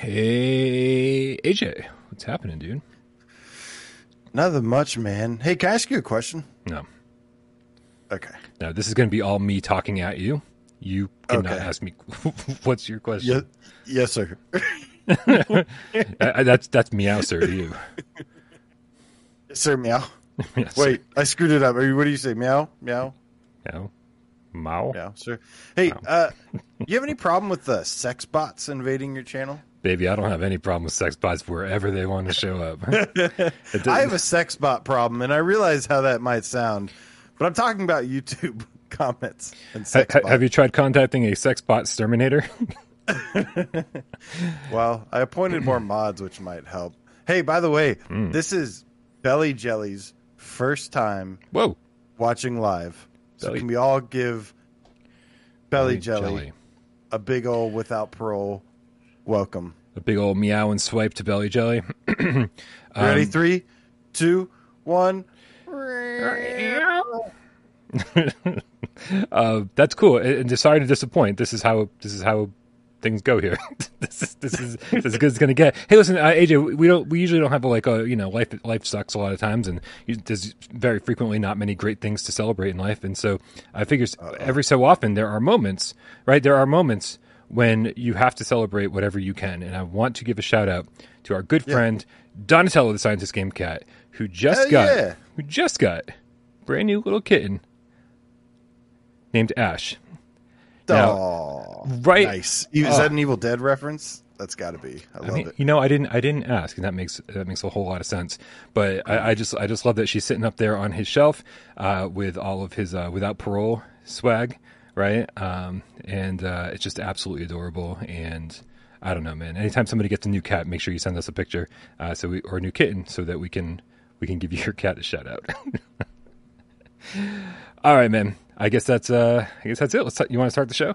Hey, AJ, what's happening, dude? Nothing much, man. Hey, can I ask you a question? No, Okay. no, this is going to be all me talking at you. You cannot Okay. ask me what's your question. Yes, yes, sir. That's that's meow, sir. To you. Yes, sir, meow. Yes, sir. Wait, I screwed it up. Are you- What do you say? Meow, meow, Meow. Mao. meow, sir. Hey, uh, you have any problem with the sex bots invading your channel? Baby, I don't have any problem with sex bots wherever they want to show up. I have a sex bot problem, and I realize how that might sound, but I'm talking about YouTube comments and sex ha- bots. have you tried contacting a sex bot exterminator? Well, I appointed more mods, which might help. Hey, by the way, Hmm. this is Belly Jelly's first time Whoa, watching live. So Belly- can we all give Belly, Belly Jelly, Jelly. a big old without parole welcome? a big old meow and swipe to belly jelly. Um, Ready? Three, two, one. uh, that's cool. And sorry to disappoint. This is how this is how things go here. this is this is this is as good as it's gonna get. Hey, listen, uh, AJ, we don't we usually don't have a, like a you know life life sucks a lot of times, and you, there's very frequently not many great things to celebrate in life. And so I figure every so often there are moments, right? There are moments when you have to celebrate whatever you can. And I want to give a shout out to our good friend Donatello, the scientist game cat, who just Hell got yeah. who just got brand new little kitten named Ash. Now- Right. Nice. Is Oh. that an Evil Dead reference? That's got to be. I love mean, it. you know, I didn't, I didn't ask, and that makes that makes a whole lot of sense. But I, I just, I just love that she's sitting up there on his shelf uh, with all of his uh, without parole swag, right? Um, and uh, it's just absolutely adorable. And I don't know, man. Anytime somebody gets a new cat, make sure you send us a picture, uh, so we or a new kitten, so that we can we can give your cat a shout out. all right, man. I guess that's uh, I guess that's it. Let's. You want to start the show?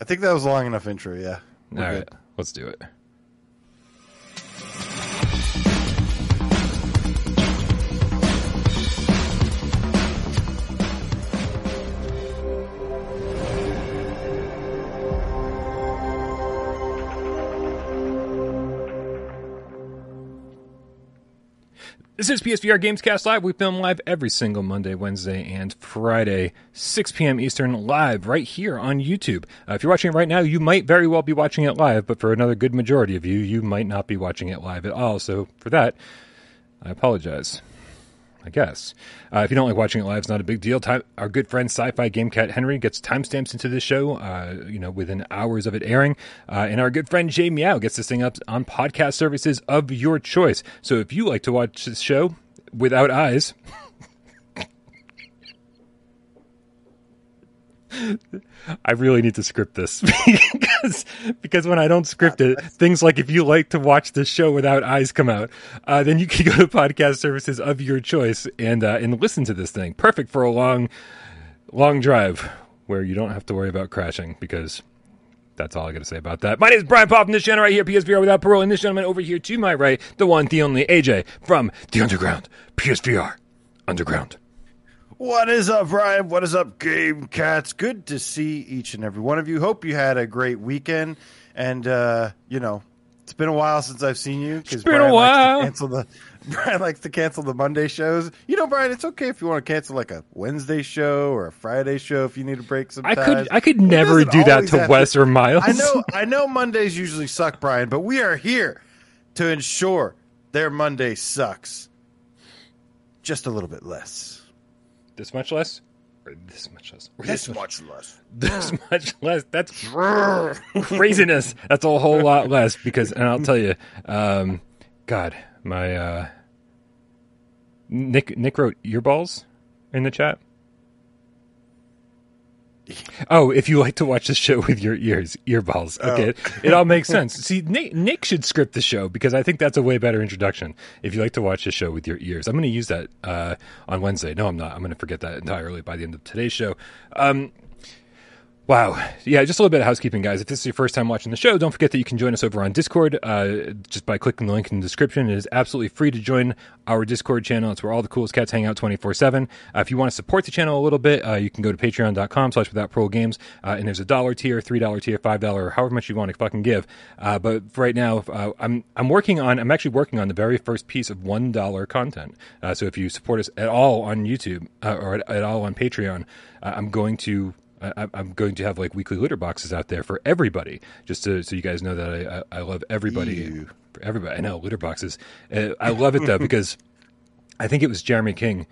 I think that was a long enough intro. Yeah. All right, let's do it. This is PSVR Gamescast Live. We film live every single Monday, Wednesday, and Friday, 6 p.m. Eastern, live right here on YouTube. Uh, if you're watching it right now, you might very well be watching it live, but for another good majority of you, you might not be watching it live at all. So for that, I apologize. I guess. Uh, if you don't like watching it live, it's not a big deal. Time, our good friend Sci-Fi Game Cat Henry gets timestamps into this show, uh, you know, within hours of it airing. Uh, and our good friend Jay Meow gets this thing up on podcast services of your choice. So if you like to watch this show without eyes, I really need to script this because because when I don't script it, things like if you like to watch this show without eyes come out, uh, then you can go to podcast services of your choice and uh, and listen to this thing. Perfect for a long long drive where you don't have to worry about crashing because that's all I got to say about that. My name is Brian Pop from this channel right here, PSVR without parole, and this gentleman over here to my right, the one, the only AJ from the Underground, PSVR Underground. What is up, Brian? What is up, Game Cats? Good to see each and every one of you. Hope you had a great weekend. And, uh, you know, it's been a while since I've seen you. It's been a while. Likes to cancel the, Brian likes to cancel the Monday shows. You know, Brian, it's okay if you want to cancel like a Wednesday show or a Friday show if you need to break some I could I could It never do that to Wes or Miles. I know, I know Mondays usually suck, Brian, but we are here to ensure their Monday sucks just a little bit less. This much less, or this much less, or this, much, much less. this much less. That's craziness. That's a whole lot less because, and I'll tell you, um, God, my uh, Nick Nick wrote earballs in the chat. Oh, if you like to watch the show with your ears, earballs. Okay, it all makes sense. See, Nick, Nick should script the show because I think that's a way better introduction. If you like to watch the show with your ears, I'm going to use that uh, on Wednesday. No, I'm not. I'm going to forget that entirely by the end of today's show. Um, Wow. Yeah, just a little bit of housekeeping, guys. If this is your first time watching the show, don't forget that you can join us over on Discord uh, just by clicking the link in the description. It is absolutely free to join our Discord channel. It's where all the coolest cats hang out 24 uh, 7. If you want to support the channel a little bit, uh, you can go to patreon.com slash without pro games. Uh, and there's a dollar tier, $3 tier, $5, however much you want to fucking give. Uh, but right now, uh, I'm, I'm working on, I'm actually working on the very first piece of $1 content. so if you support us at all on YouTube or at, at all on Patreon, I'm going to I, am going to have like weekly litter boxes out there for everybody, just to, so you guys know that I, I, love everybody. Ew. For everybody, I know litter boxes. Uh, I love it though because I think it was Jeremy King.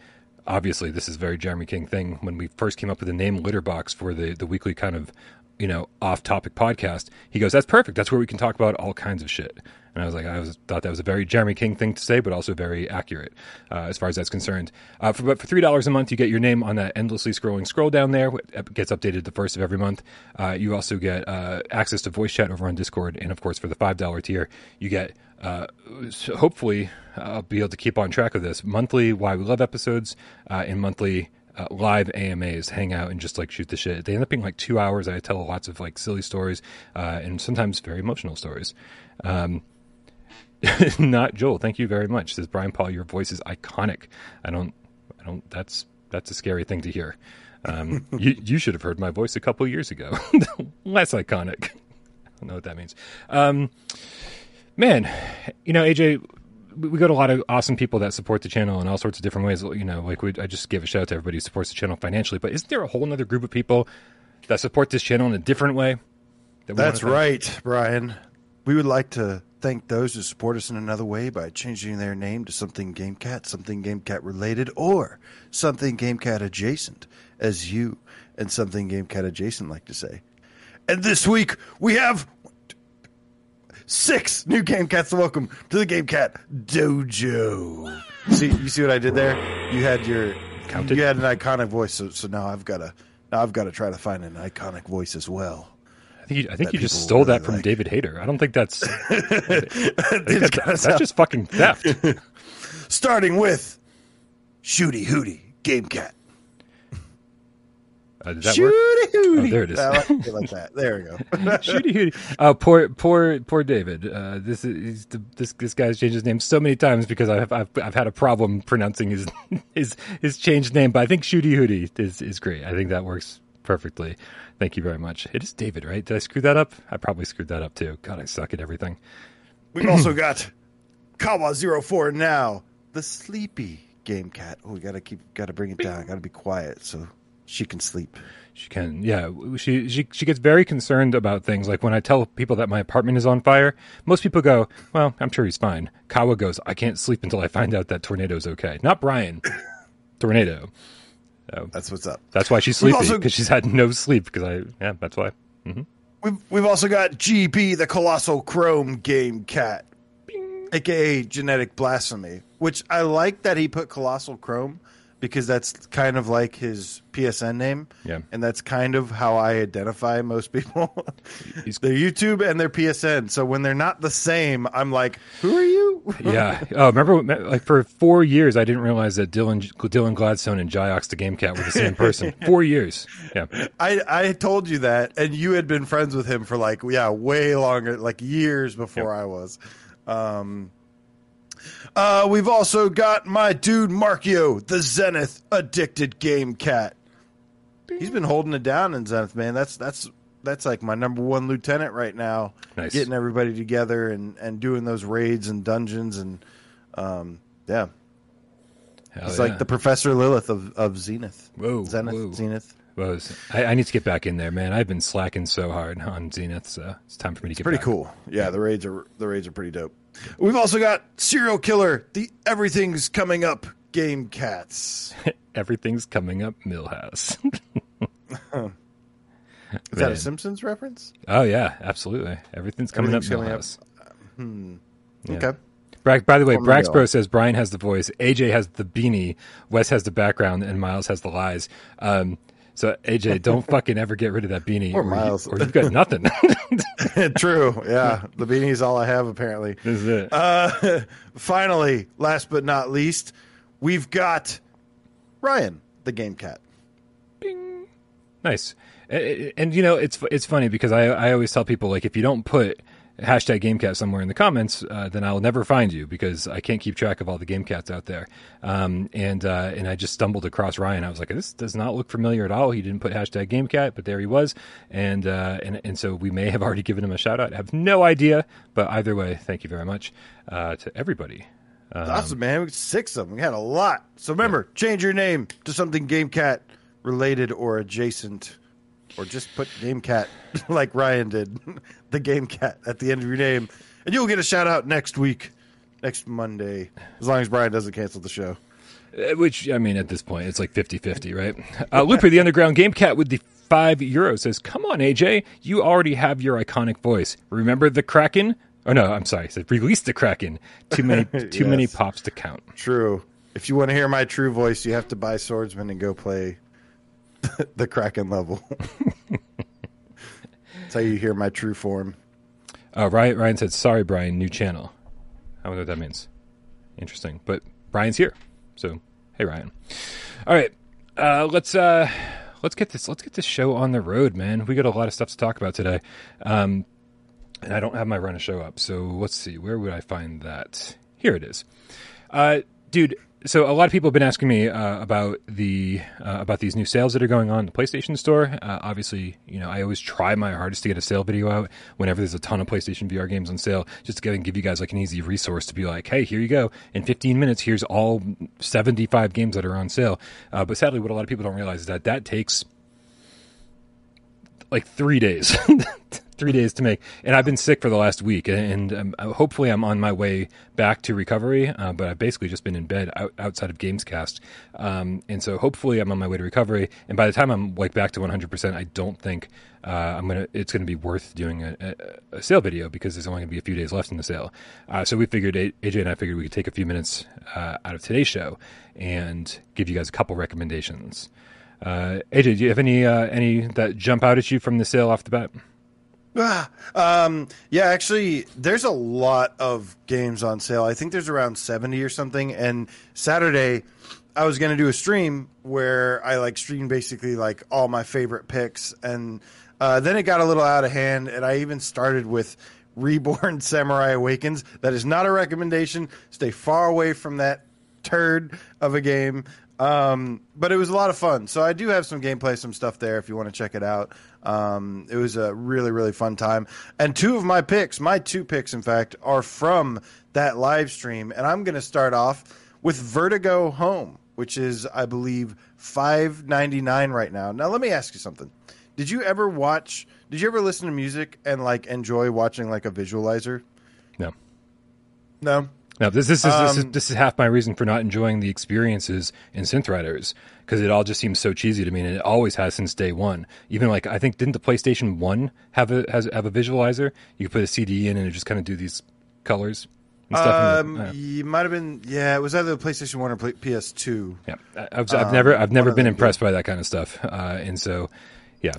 Obviously, this is a very Jeremy King thing. When we first came up with the name litter box for the the weekly kind of you know off topic podcast, he goes, "That's perfect. That's where we can talk about all kinds of shit." And I was like, I was, thought that was a very Jeremy King thing to say, but also very accurate uh, as far as that's concerned. Uh, for, but for three dollars a month, you get your name on that endlessly scrolling scroll down there. It gets updated the first of every month. Uh, you also get uh, access to voice chat over on Discord, and of course, for the five dollar tier, you get. Uh, so hopefully, I'll be able to keep on track of this monthly Why We Love episodes uh, and monthly uh, live AMAs, hang out and just like shoot the shit. They end up being like two hours. I tell lots of like silly stories uh, and sometimes very emotional stories. Um, not Joel. Thank you very much. Says Brian Paul. Your voice is iconic. I don't. I don't. That's that's a scary thing to hear. Um, you you should have heard my voice a couple years ago. Less iconic. I don't know what that means. Um, man, you know, AJ, we got a lot of awesome people that support the channel in all sorts of different ways. You know, like we, I just give a shout out to everybody who supports the channel financially. But isn't there a whole other group of people that support this channel in a different way? That That's right, Brian. We would like to thank those who support us in another way by changing their name to something GameCat, something GameCat related, or something GameCat adjacent, as you and something GameCat adjacent like to say. And this week we have six new GameCats to welcome to the Game Cat Dojo. See, you see what I did there? You had your Counted? you had an iconic voice, so, so now I've got to now I've got to try to find an iconic voice as well I think you, I think you just stole really that from like. David Hayter. I don't think that's think that's, that's just fucking theft. Starting with Shooty Hooty Game Cat. Uh, does that Shooty work? Hooty. Oh, there it is. I like, like that. There we go. Shooty Hooty. Uh, poor, poor, poor David. Uh, this is the, this this guy's changed his name so many times because I've I've, I've had a problem pronouncing his his his changed name. But I think Shooty Hooty is is great. I think that works perfectly. Thank you very much. It is David, right? Did I screw that up? I probably screwed that up too. God, I suck at everything. We've also got Kawa 04 now, the sleepy game cat. Oh, we gotta keep, gotta bring it down. Gotta be quiet so she can sleep. She can, yeah. She she she gets very concerned about things. Like when I tell people that my apartment is on fire, most people go, "Well, I'm sure he's fine." Kawa goes, "I can't sleep until I find out that tornado's okay." Not Brian, tornado. So that's what's up. That's why she's sleepy because she's had no sleep. Because I, yeah, that's why. Mm-hmm. We've we've also got GB, the colossal chrome game cat, Bing. aka genetic blasphemy, which I like that he put colossal chrome because that's kind of like his PSN name. Yeah. And that's kind of how I identify most people. their YouTube and their PSN. So when they're not the same, I'm like, who are you? yeah. Oh, remember, like for four years, I didn't realize that Dylan Dylan Gladstone and Jiox the Game Cat were the same person. four years. Yeah. I, I told you that, and you had been friends with him for like, yeah, way longer, like years before yep. I was. Um, uh, we've also got my dude Markio, the Zenith addicted game cat. He's been holding it down in Zenith, man. That's that's that's like my number one lieutenant right now. Nice. Getting everybody together and, and doing those raids and dungeons and um, yeah. Hell He's yeah. like the Professor Lilith of, of Zenith. Whoa, Zenith, whoa. Zenith. Was I, I, need to get back in there, man. I've been slacking so hard on Zenith, so it's time for me to it's get. Pretty back. cool. Yeah, the raids are the raids are pretty dope. We've also got serial killer, the everything's coming up game cats. everything's coming up Milhouse. Is that a Simpsons reference? Oh yeah, absolutely. Everything's coming everything's up Milhouse. Up. Hmm. Yeah. Okay. Bra- by the way, Braxbro says Brian has the voice, AJ has the beanie, Wes has the background, and Miles has the lies. Um, so AJ, don't fucking ever get rid of that beanie, or, or Miles, you, or you've got nothing. True, yeah. The beanie's all I have apparently. This is it. Uh, finally, last but not least, we've got Ryan, the game cat. Bing. Nice. And, and, you know, it's it's funny because I I always tell people like if you don't put hashtag GameCat somewhere in the comments, uh, then I'll never find you because I can't keep track of all the GameCats out there. Um, and uh, and I just stumbled across Ryan. I was like, this does not look familiar at all. He didn't put hashtag GameCat, but there he was. And uh, and and so we may have already given him a shout out. I have no idea, but either way, thank you very much uh, to everybody. Um, awesome, man. We got six of them. We had a lot. So remember, yeah. change your name to something GameCat related or adjacent or just put Game Cat like Ryan did, the Game Cat at the end of your name, and you'll get a shout out next week, next Monday, as long as Brian doesn't cancel the show. Uh, which I mean, at this point, it's like 50-50, right? Uh, Looper, the Underground Game Cat, with the five euros says, "Come on, AJ, you already have your iconic voice. Remember the Kraken? Oh no, I'm sorry. It said release the Kraken. Too many, too yes. many pops to count. True. If you want to hear my true voice, you have to buy Swordsman and go play the Kraken level. That's how you hear my true form. Uh, Ryan, Ryan said, "Sorry, Brian, new channel." I wonder what that means. Interesting, but Brian's here, so hey, Ryan. All right, uh, let's uh, let's get this let's get this show on the road, man. We got a lot of stuff to talk about today, um, and I don't have my run of show up. So let's see, where would I find that? Here it is, uh, dude so a lot of people have been asking me uh, about the uh, about these new sales that are going on in the PlayStation Store. Uh, obviously, you know I always try my hardest to get a sale video out whenever there's a ton of PlayStation VR games on sale, just to get and give you guys like an easy resource to be like, hey, here you go. In 15 minutes, here's all 75 games that are on sale. Uh, but sadly, what a lot of people don't realize is that that takes like three days three days to make, and I've been sick for the last week, and, um, hopefully I'm on my way back to recovery. Uh, but I've basically just been in bed out, outside of Gamescast, um, and so hopefully I'm on my way to recovery. And by the time I'm like back to 100, percent I don't think uh, I'm gonna. It's gonna be worth doing a, a, a, sale video because there's only gonna be a few days left in the sale. Uh, so we figured AJ and I figured we could take a few minutes uh, out of today's show and give you guys a couple recommendations. Uh, AJ, do you have any uh, any that jump out at you from the sale off the bat? Ah, um, yeah, actually, there's a lot of games on sale. I think there's around 70 or something. And Saturday, I was going to do a stream where I like stream basically like all my favorite picks. And uh, then it got a little out of hand. And I even started with Reborn Samurai Awakens. That is not a recommendation. Stay far away from that turd of a game. Um, but it was a lot of fun. So I do have some gameplay, some stuff there if you want to check it out. Um, it was a really, really fun time. And two of my picks, my two picks, in fact, are from that live stream. And I'm going to start off with Vertigo Home, which is, I believe, five ninety nine right now. Now, let me ask you something. Did you ever watch? Did you ever listen to music and like enjoy watching like a visualizer? No. No. Now this, this is um, this is this is half my reason for not enjoying the experiences in Synth Riders because it all just seems so cheesy to me, and it always has since day one. Even like I think didn't the PlayStation One have a has have a visualizer? You could put a CD in and it just kind of do these colors. Um, the, uh, you might have been, yeah. It was either the PlayStation One or PS2. Yeah, I've, I've um, never, I've never been impressed by that kind of stuff, uh, and so, yeah.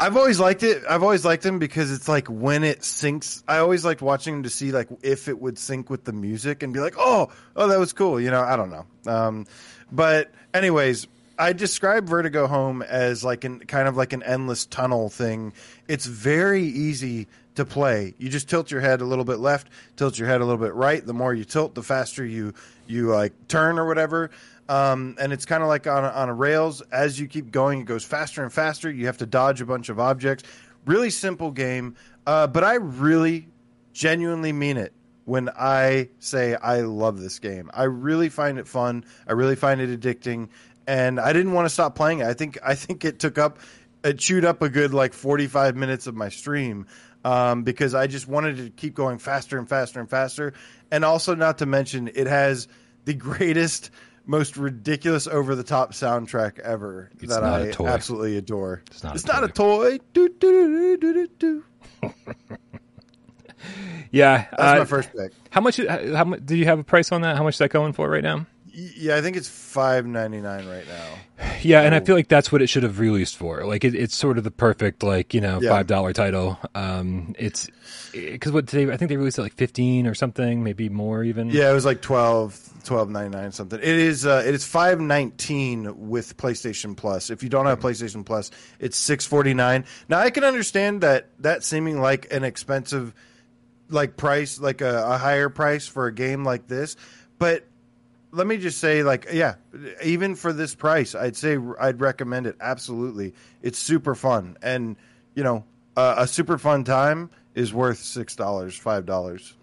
I've always liked it. I've always liked them because it's like when it syncs. I always liked watching them to see like if it would sync with the music and be like, oh, oh, that was cool. You know, I don't know. Um, but anyways, I describe Vertigo Home as like an kind of like an endless tunnel thing. It's very easy to play. You just tilt your head a little bit left, tilt your head a little bit right. The more you tilt, the faster you you like turn or whatever. Um, and it's kind of like on on a rails. As you keep going, it goes faster and faster. You have to dodge a bunch of objects. Really simple game, uh, but I really, genuinely mean it when I say I love this game. I really find it fun. I really find it addicting, and I didn't want to stop playing it. I think I think it took up, it chewed up a good like forty five minutes of my stream. Um, because I just wanted to keep going faster and faster and faster, and also not to mention it has the greatest most ridiculous over the top soundtrack ever it's that I absolutely adore. It's not, it's a, not toy. a toy. Do, do, do, yeah, that's uh, my first pick. How much? How, how do you have a price on that? How much is that going for right now? Yeah, I think it's five ninety nine right now. Yeah, and I feel like that's what it should have released for. Like it, it's sort of the perfect like you know Yeah. five dollar title. Um, it's because what they I think they released it like fifteen or something, maybe more even. Yeah, it was like 12 12.99 something. It is uh, it is five nineteen with PlayStation Plus. If you don't have PlayStation Plus, it's six forty nine. Now I can understand that that seeming like an expensive like price, like a, a higher price for a game like this, but let me just say like yeah even for this price i'd say i'd recommend it absolutely it's super fun and you know uh, a super fun time is worth six dollars five dollars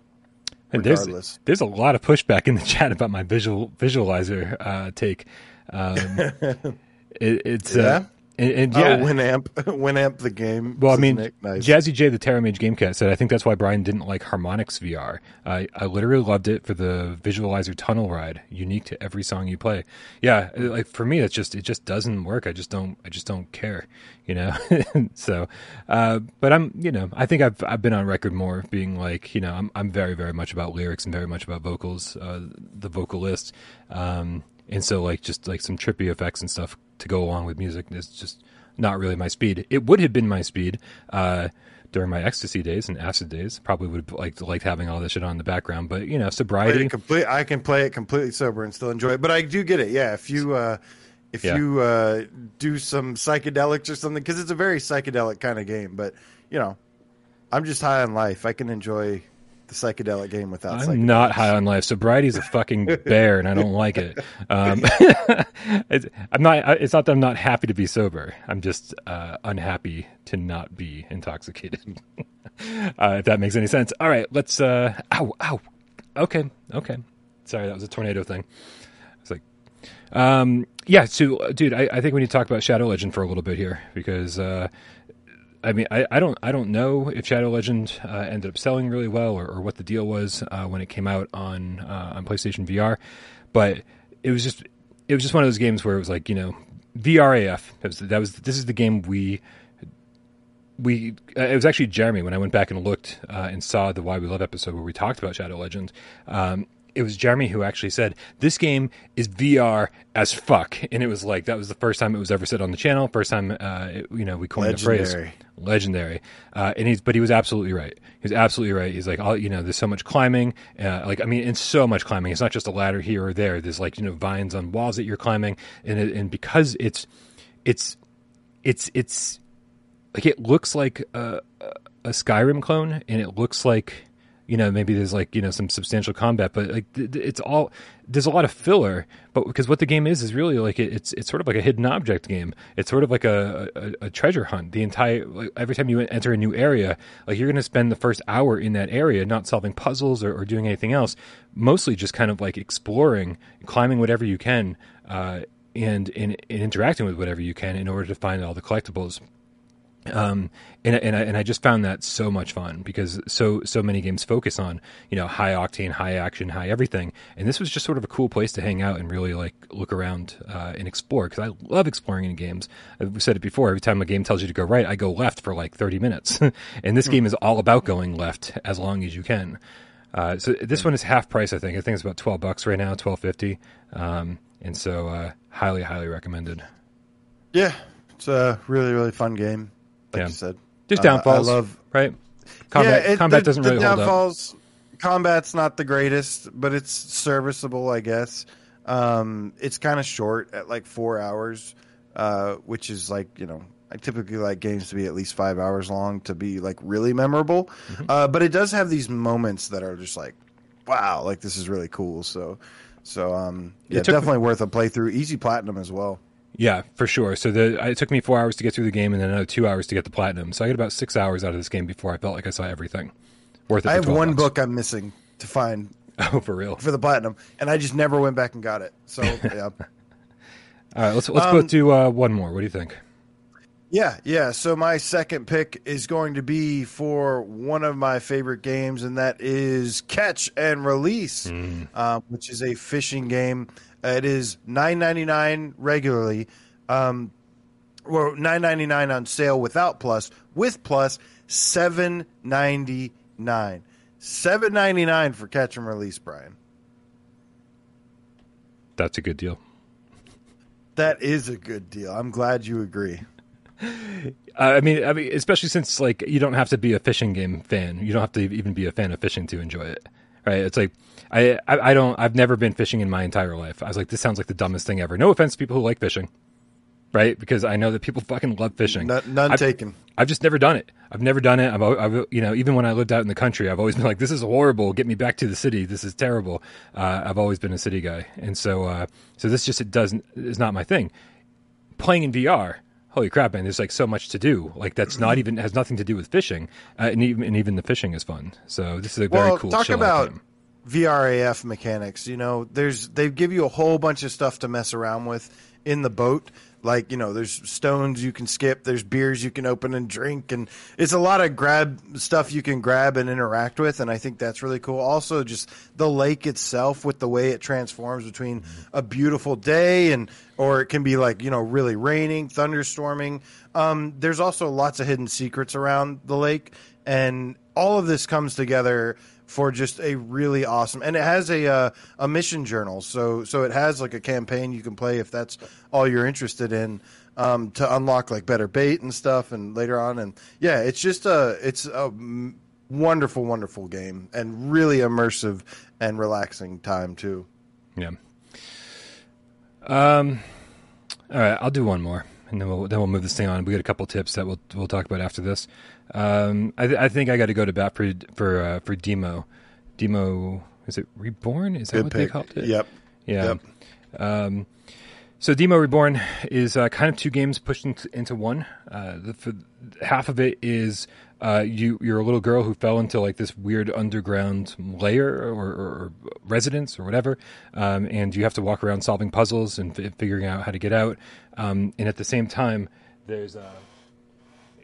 And there's regardless. there's a lot of pushback in the chat about my visual visualizer uh, take. Um, it, it's Yeah? uh, and, and yeah. oh winamp winamp the game Well, I mean, nice. Jazzy J, the Terra Mage Gamecat, said, I think that's why Brian didn't like Harmonix VR. I I literally loved it for the visualizer tunnel ride, unique to every song you play. Yeah, like for me, that's just, it just doesn't work. I just don't, I just don't care, you know? so, uh, but I'm, you know, I think I've, I've been on record more being like, you know, I'm, I'm very, very much about lyrics and very much about vocals, uh, the vocalist. Um, and so like just like some trippy effects and stuff to go along with music is just not really my speed. It would have been my speed uh, during my ecstasy days and acid days. Probably would have liked liked having all this shit on in the background, but you know, sobriety. complete, I can play it completely sober and still enjoy it. But I do get it. Yeah, if you uh, if Yeah. you uh, do some psychedelics or something, because it's a very psychedelic kind of game. But you know, I'm just high on life. I can enjoy the psychedelic game without. I'm not high on life. Sobriety is a fucking bear, and I don't like it. Um, it's, I'm not. It's not that I'm not happy to be sober. I'm just uh, unhappy to not be intoxicated. uh, if that makes any sense. All right, let's. Uh, ow, ow. Okay, okay. Sorry, that was a tornado thing. It's like, um, yeah. So, uh, dude, I, I think we need to talk about Shadow Legend for a little bit here because. I mean, I, I don't I don't know if Shadow Legend uh, ended up selling really well or, or what the deal was uh, when it came out on uh, on PlayStation VR, but it was just it was just one of those games where it was like you know VRAF was, that was this is the game we we uh, it was actually Jeremy when I went back and looked uh, and saw the Why We Love episode where we talked about Shadow Legend. Um, it was Jeremy who actually said this game is VR as fuck, and it was like that was the first time it was ever said on the channel. First time, uh, it, you know, we coined the phrase Legendary. legendary. Uh, and he's, but he was absolutely right. He was absolutely right. He's like, all you know, there's so much climbing. Uh, like, I mean, and so much climbing. It's not just a ladder here or there. There's like, you know, vines on walls that you're climbing, and it, and because it's, it's, it's, it's like it looks like a, a Skyrim clone, and it looks like you know maybe there's like you know some substantial combat, but like it's all there's a lot of filler. But because what the game is is really like it, it's it's sort of like a hidden object game. It's sort of like a, a, a treasure hunt. The entire like, every time you enter a new area, like you're going to spend the first hour in that area not solving puzzles or, or doing anything else, mostly just kind of like exploring, climbing whatever you can. Uh, and, and, and interacting with whatever you can in order to find all the collectibles um, and and I, and I just found that so much fun because so so many games focus on you know high octane, high action, high everything, and this was just sort of a cool place to hang out and really like look around uh, and explore because I love exploring in games. I've said it before. Every time a game tells you to go right, I go left for like thirty minutes, and this game is all about going left as long as you can. Uh, so this one is half price, I think. I think it's about twelve bucks right now, twelve fifty, um, and so uh, highly, highly recommended. Yeah, it's a really really fun game. Like Yeah. you said, Just Uh, downfalls, I love right? Combat, yeah, it- combat the- doesn't the really hold up. downfalls, Combat's not the greatest, but it's serviceable, I guess. Um, it's kind of short at like four hours, uh, which is like you know I typically like games to be at least five hours long to be like really memorable. Mm-hmm. Uh, but it does have these moments that are just like, wow, like this is really cool. So, so um, yeah, me- definitely worth a playthrough. Easy platinum as well. Yeah, for sure. So the it took me four hours to get through the game, and then another two hours to get the platinum. So I got about six hours out of this game before I felt like I saw everything. Worth it. I have one bucks. book I'm missing to find Oh, for real. for the platinum, and I just never went back and got it. So yeah. All right, let's let's Um, go to uh, one more. What do you think? Yeah, yeah. So my second pick is going to be for one of my favorite games, and that is Catch and Release, um, which is a fishing game. Uh, It is nine ninety nine regularly, um, or nine ninety nine on sale without plus. With plus, seven ninety nine. Seven ninety nine for Catch and Release, Brian. that's a good deal. That is a good deal. I'm glad you agree. I mean, I mean, especially since like you don't have to be a fishing game fan. You don't have to even be a fan of fishing to enjoy it, right? It's like I, I, I don't, I've never been fishing in my entire life. I was like, this sounds like the dumbest thing ever. No offense to people who like fishing, right? Because I know that people fucking love fishing. None, none I've, taken. I've just never done it. I've never done it. I've, I've, you know, even when I lived out in the country, I've always been like, this is horrible. Get me back to the city. This is terrible. Uh, I've always been a city guy, and so, uh, so this just it doesn't is not my thing. Playing in VR holy crap, man! There's like so much to do. Like that's not even has nothing to do with fishing, uh, and even and even the fishing is fun. So this is a very well, cool. Talk about game. VRAF mechanics. You know, there's they give you a whole bunch of stuff to mess around with in the boat. Like you know, there's stones you can skip. There's beers you can open and drink, and it's a lot of grab stuff you can grab and interact with. And I think that's really cool. Also, just the lake itself with the way it transforms between a beautiful day and or it can be like you know really raining, thunderstorming. Um, there's also lots of hidden secrets around the lake, and all of this comes together for just a really awesome and it has a uh, a mission journal so so it has like a campaign you can play if that's all you're interested in um, to unlock like better bait and stuff and later on and yeah it's just a it's a wonderful wonderful game and really immersive and relaxing time too Yeah. Um. All right, I'll do one more, and then we'll then we'll move this thing on. We got a couple tips that we'll we'll talk about after this. Um, I, th- I think I got to go to bat for for uh, for Deemo. Deemo is it Reborn? Is that good what pick they called it? yep Yeah. Yep. Um, so Deemo Reborn is uh, kind of two games pushed into, into one. Uh, the, for, half of it is uh, you you're a little girl who fell into like this weird underground layer or, or, or residence or whatever, um, and you have to walk around solving puzzles and f- figuring out how to get out. Um, and at the same time, there's uh,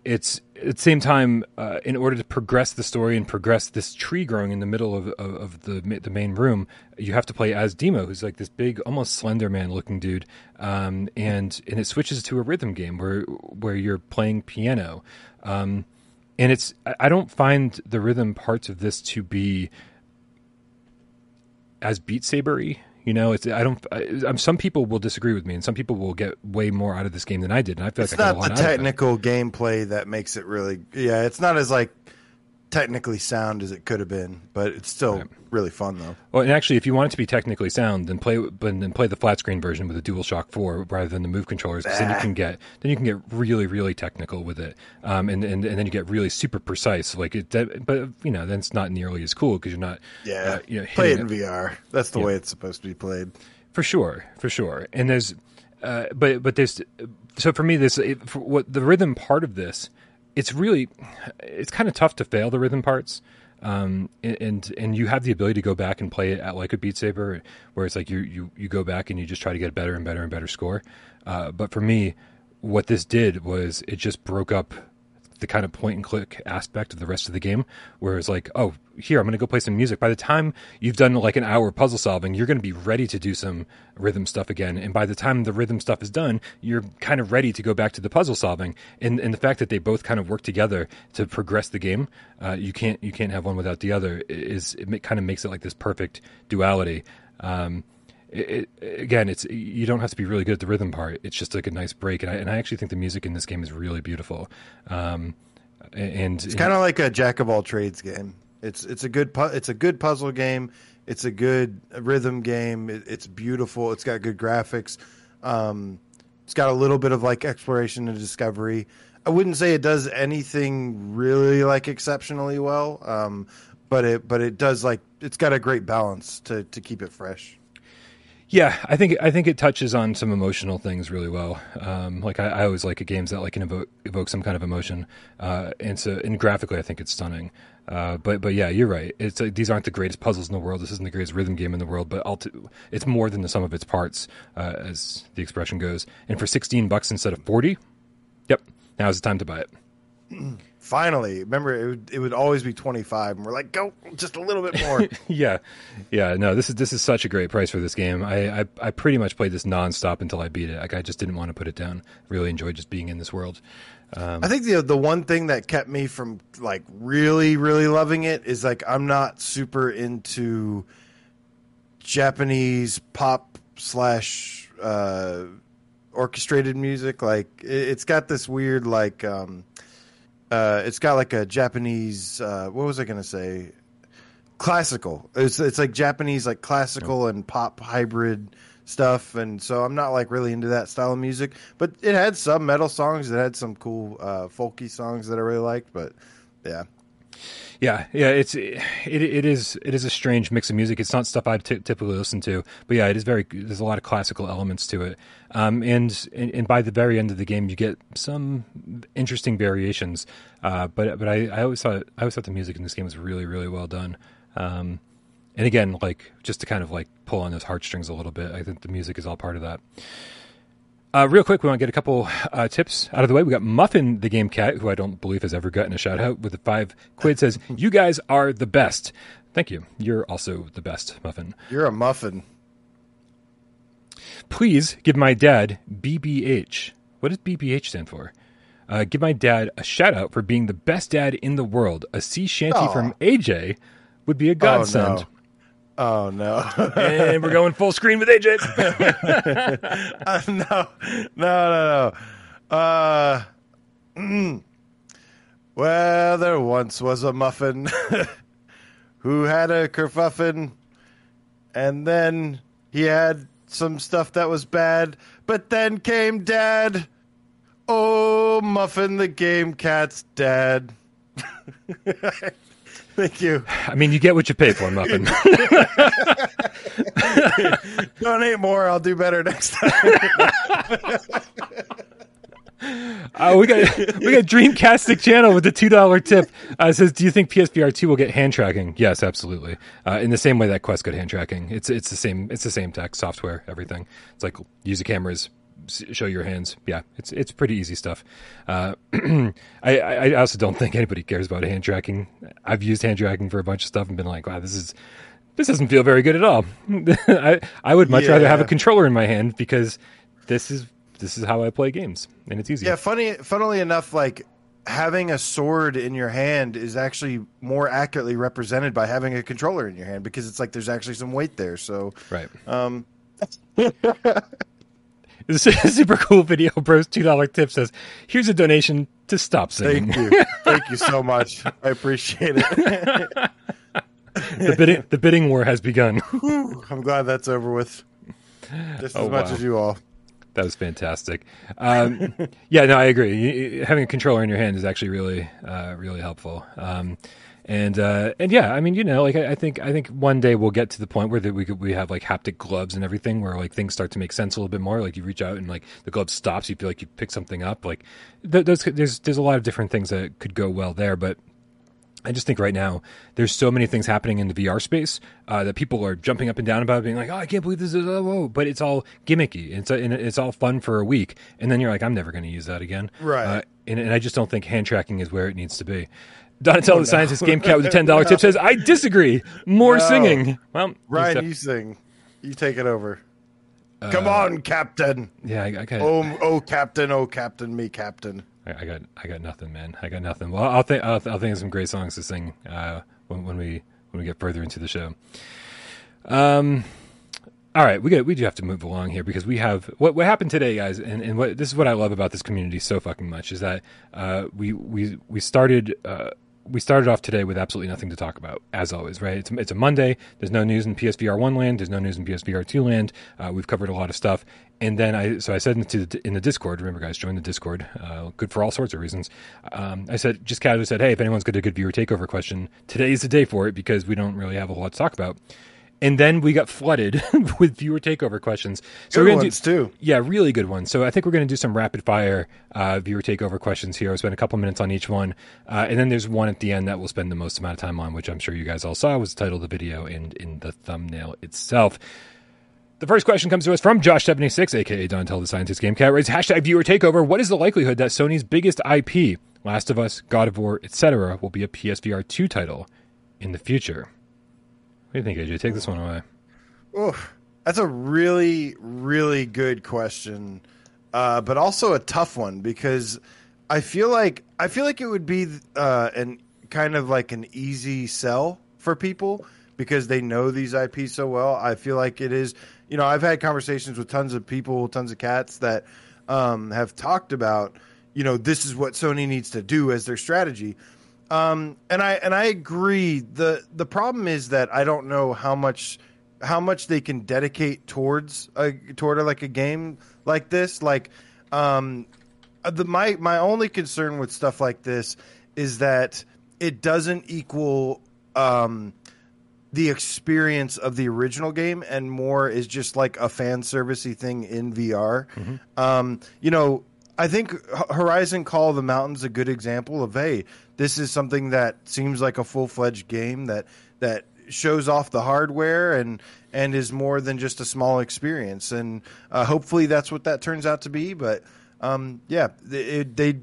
it's at the same time uh, in order to progress the story and progress this tree growing in the middle of, of, of the the main room you have to play as Deemo who's like this big almost slender man looking dude um, and and it switches to a rhythm game where where you're playing piano um, and it's I- don't find the rhythm parts of this to be as beat sabery you know it's i don't I, um, some people will disagree with me and some people will get way more out of this game than i did and i feel it's like I got a not lot the out of it. technical gameplay that makes it really yeah it's not as like technically sound as it could have been but it's still Right. really fun though Well, and actually, if you want it to be technically sound, then play but then play the flat screen version with a DualShock Four rather than the Move controllers. 'cause then you can get then you can get really really technical with it, um, and, and and then you get really super precise. Like it, that, but you know, then it's not nearly as cool because you're not yeah uh, you know play it in vr that's the Yeah. way it's supposed to be played for sure, for sure. And there's, uh, but but there's, so for me, this it, for what the rhythm part of this, it's really, it's kind of tough to fail the rhythm parts. Um, and and you have the ability to go back and play it at like a Beat Saber, where it's like you you you go back and you just try to get a better and better and better score. Uh, but for me, what this did was it just broke up the kind of point and click aspect of the rest of the game where it's like oh here i'm going to go play some music. By the time you've done like an hour puzzle solving you're going to be ready to do some rhythm stuff again. And by the time the rhythm stuff is done you're kind of ready to go back to the puzzle solving. And, and the fact that they both kind of work together to progress the game uh, you can't you can't have one without the other is it kind of makes it like this perfect duality. Um, it, again, it's you don't have to be really good at the rhythm part. It's just like a nice break, and I, and I actually think the music in this game is really beautiful. Um, and It's kind of like a jack of all trades game. It's it's a good pu- it's a good puzzle game. It's a good rhythm game. It, it's beautiful. It's got good graphics. Um, it's got a little bit of like exploration and discovery. I wouldn't say it does anything really like exceptionally well, um, but it but it does like it's got a great balance to to keep it fresh. Yeah, I think I think it touches on some emotional things really well. Um, like I, I always like games that like can evoke, evoke some kind of emotion, uh, and so and graphically I think it's stunning. Uh, but but yeah, you're right. It's like, these aren't the greatest puzzles in the world. This isn't the greatest rhythm game in the world, but it's more than the sum of its parts, uh, as the expression goes. And for 16 bucks instead of 40, yep, now's the time to buy it. Finally, remember it would, it would always be twenty five, and we're like, go just a little bit more. yeah, yeah. No, this is this is such a great price for this game. I, I I pretty much played this nonstop until I beat it. Like I just didn't want to put it down. Really enjoyed just being in this world. I think the the one thing that kept me from like really really loving it is like I'm not super into Japanese pop slash uh, orchestrated music. Like it, it's got this weird like um, uh, it's got like a Japanese. Uh, what was I gonna say? Classical. It's it's like Japanese like classical and pop hybrid stuff, and so I'm not like really into that style of music. But it had some metal songs. It had some cool uh, folky songs that I really liked. But yeah, Yeah, yeah, it's it, it is it is a strange mix of music. It's not stuff I t- typically listen to, but yeah, it is very. There's a lot of classical elements to it, um, and, and and by the very end of the game, you get some interesting variations. Uh, but but I, I always thought I always thought the music in this game was really really well done. Um, and again, like just to kind of like pull on those heartstrings a little bit, I think the music is all part of that. Uh, real quick, we want to get a couple uh, tips out of the way. We got Muffin, the game cat, who I don't believe has ever gotten a shout out with the five quid, says, You guys are the best. Thank you. You're also the best, Muffin. you're a muffin. Please give my dad BBH. What does BBH stand for? Uh, give my dad a shout out for being the best dad in the world. A sea shanty Aw. from AJ would be a Oh godsend. no. Oh no. and we're going full screen with AJ. Uh, no, no, no, no. Uh, mm. well, there once was a muffin who had a kerfuffin, and then he had some stuff that was bad, but then came dad. Oh, Muffin the game cat's dad. Thank you. I mean, you get what you pay for, Muffin. Donate more. I'll do better next time. Uh, we got we got Dreamcastic channel with the two dollar tip. Uh, says, "Do you think PSVR two will get hand tracking?" Yes, absolutely. Uh, in the same way that Quest got hand tracking, it's it's the same it's the same tech software, everything. It's like use the cameras, show your hands. Yeah, it's it's pretty easy stuff. Uh, I, I also don't think anybody cares about hand tracking. I've used hand tracking for a bunch of stuff and been like, wow, this is this doesn't feel very good at all. I I would much rather have a controller in my hand because this is this is how I play games and it's easy. Yeah, funny. Funnily enough, like having a sword in your hand is actually more accurately represented by having a controller in your hand because it's like there's actually some weight there. So, Right. um, This is a super cool video. Bros two dollar tip says, "Here's a donation to stop singing." thank you, thank you so much. I appreciate it. the bidding the bidding war has begun. I'm glad that's over with. Just as Oh, much wow. as you all. that was fantastic. Um, yeah, no, I agree. You- having a controller in your hand is actually really, uh, really helpful. Um, and uh, and yeah, I mean, you know, like I, I think I think one day we'll get to the point where that we could, we have like haptic gloves and everything, where like things start to make sense a little bit more. Like you reach out and like the glove stops, you feel like you pick something up. Like th- those, there's there's a lot of different things that could go well there, but I just think right now there's so many things happening in the VR space uh, that people are jumping up and down about, being like, "Oh, I can't believe this is oh, whoa!" But it's all gimmicky. It's and it's all fun for a week, and then you're like, "I'm never going to use that again." Right. Uh, and, and I just don't think hand tracking is where it needs to be. Donatello, the scientist game cat with a ten dollar tip says, "I disagree. More No. singing." Well, Ryan, step- you sing. You take it over. Come on, Captain. yeah, I, I got, Oh, oh, Captain. Oh, Captain. Me, Captain. I, I got, I got nothing, man. I got nothing. Well, I'll think, I'll, I'll think of some great songs to sing uh, when, when we when we get further into the show. Um, all right, we got we do have to move along here because we have what what happened today, guys, and, and what this is what I love about this community so fucking much is that uh, we we we started. Uh, we started off today with absolutely nothing to talk about, as always, right? It's, it's a Monday. There's no news in PSVR one land. There's no news in PSVR two land. Uh, we've covered a lot of stuff, and then I so I said the, in the Discord. Remember, guys, join the Discord. Uh, good for all sorts of reasons. Um, I said just casually said, hey, if anyone's got a good viewer takeover question, today is the day for it because we don't really have a lot to talk about. And then we got flooded with viewer takeover questions. So Good we're gonna ones, do, too. yeah, really good ones. So I think we're going to do some rapid fire uh, viewer takeover questions here. I'll spend a couple minutes on each one, uh, and then there's one at the end that we'll spend the most amount of time on, which I'm sure you guys all saw was the title of the video and in the thumbnail itself. The first question comes to us from Josh76, aka Dontel the Scientist Game Cat, writes hashtag viewer takeover. What is the likelihood that Sony's biggest IP, Last of Us, God of War, etc., will be a PSVR 2 title in the future? What do you think, AJ? Take this one away. Oof. That's a really, really good question, uh, but also a tough one because I feel like I feel like it would be uh, an kind of like an easy sell for people because they know these IPs so well. I feel like it is. You know, I've had conversations with tons of people, tons of cats that um, have talked about. You know, this is what Sony needs to do as their strategy. Um, and I and I agree. the The problem is that I don't know how much how much they can dedicate towards a toward a, like a game like this. Like, um, the my my only concern with stuff like this is that it doesn't equal um, the experience of the original game, and more is just like a fan servicey thing in VR. Mm-hmm. Um, you know, I think Horizon Call of the Mountain's a good example of hey, this is something that seems like a full fledged game that that shows off the hardware and and is more than just a small experience. And uh, hopefully that's what that turns out to be. But um, yeah, they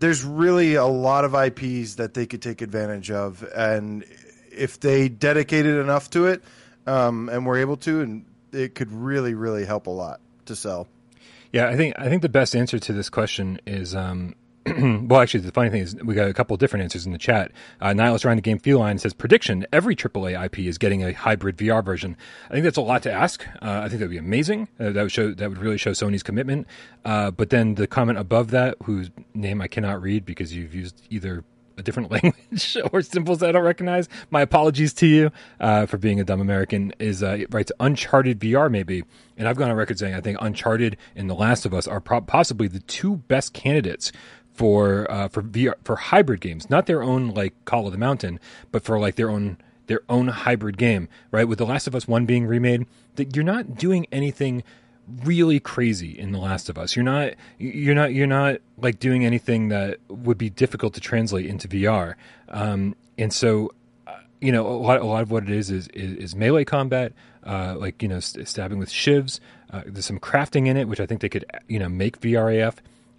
there's really a lot of IPs that they could take advantage of, and if they dedicated enough to it um, and were able to, and it could really really help a lot to sell. Yeah, I think I think the best answer to this question is um, well, actually, the funny thing is we got a couple different answers in the chat. Uh, Nihilus around the game feline says prediction: every AAA IP is getting a hybrid VR version. I think that's a lot to ask. Uh, I think that would be amazing. Uh, that would show that would really show Sony's commitment. Uh, but then the comment above that, whose name I cannot read because you've used either a different language or symbols I don't recognize. My apologies to you uh, for being a dumb American. Is uh, writes Uncharted VR maybe, and I've gone on record saying I think Uncharted and The Last of Us are pro- possibly the two best candidates for uh, for VR for hybrid games, not their own like Call of the Mountain, but for like their own their own hybrid game, right? With The Last of Us One being remade, that you're not doing anything really crazy in The Last of Us. You're not you're not you're not like doing anything that would be difficult to translate into VR. Um, and so, uh, you know, a lot a lot of what it is is is, is melee combat, uh, like you know, st- stabbing with shivs. Uh, there's some crafting in it, which I think they could you know make VRAF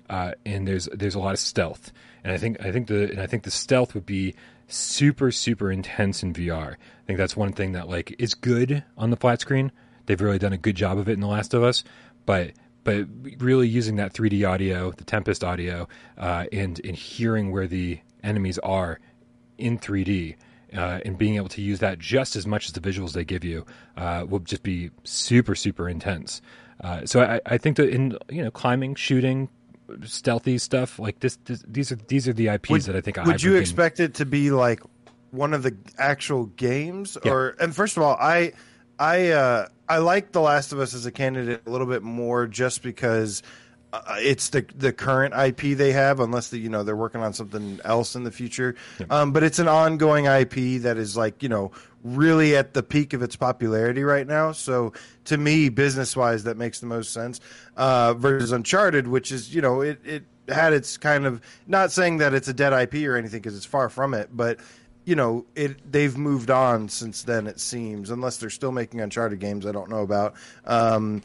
uh, and there's there's a lot of stealth, and I think I think the and I think the stealth would be super super intense in VR. I think that's one thing that like is good on the flat screen. They've really done a good job of it in The Last of Us, but but really using that 3D audio, the Tempest audio, uh, and and hearing where the enemies are in 3D. Uh, and being able to use that just as much as the visuals they give you uh, will just be super super intense. Uh, so I, I, think that in you know climbing, shooting, stealthy stuff like this, this these are these are the IPs would, that I think. I would you expect it to be like one of the actual games, yeah. or and first of all, I I uh, I like The Last of Us as a candidate a little bit more just because uh, it's the the current IP they have, unless the, you know they're working on something else in the future. Yeah. Um, but it's an ongoing IP that is like you know really at the peak of its popularity right now. So to me, business wise, that makes the most sense. Uh, versus Uncharted, which is you know it it had its kind of not saying that it's a dead IP or anything because it's far from it, but you know it they've moved on since then it seems unless they're still making uncharted games i don't know about um,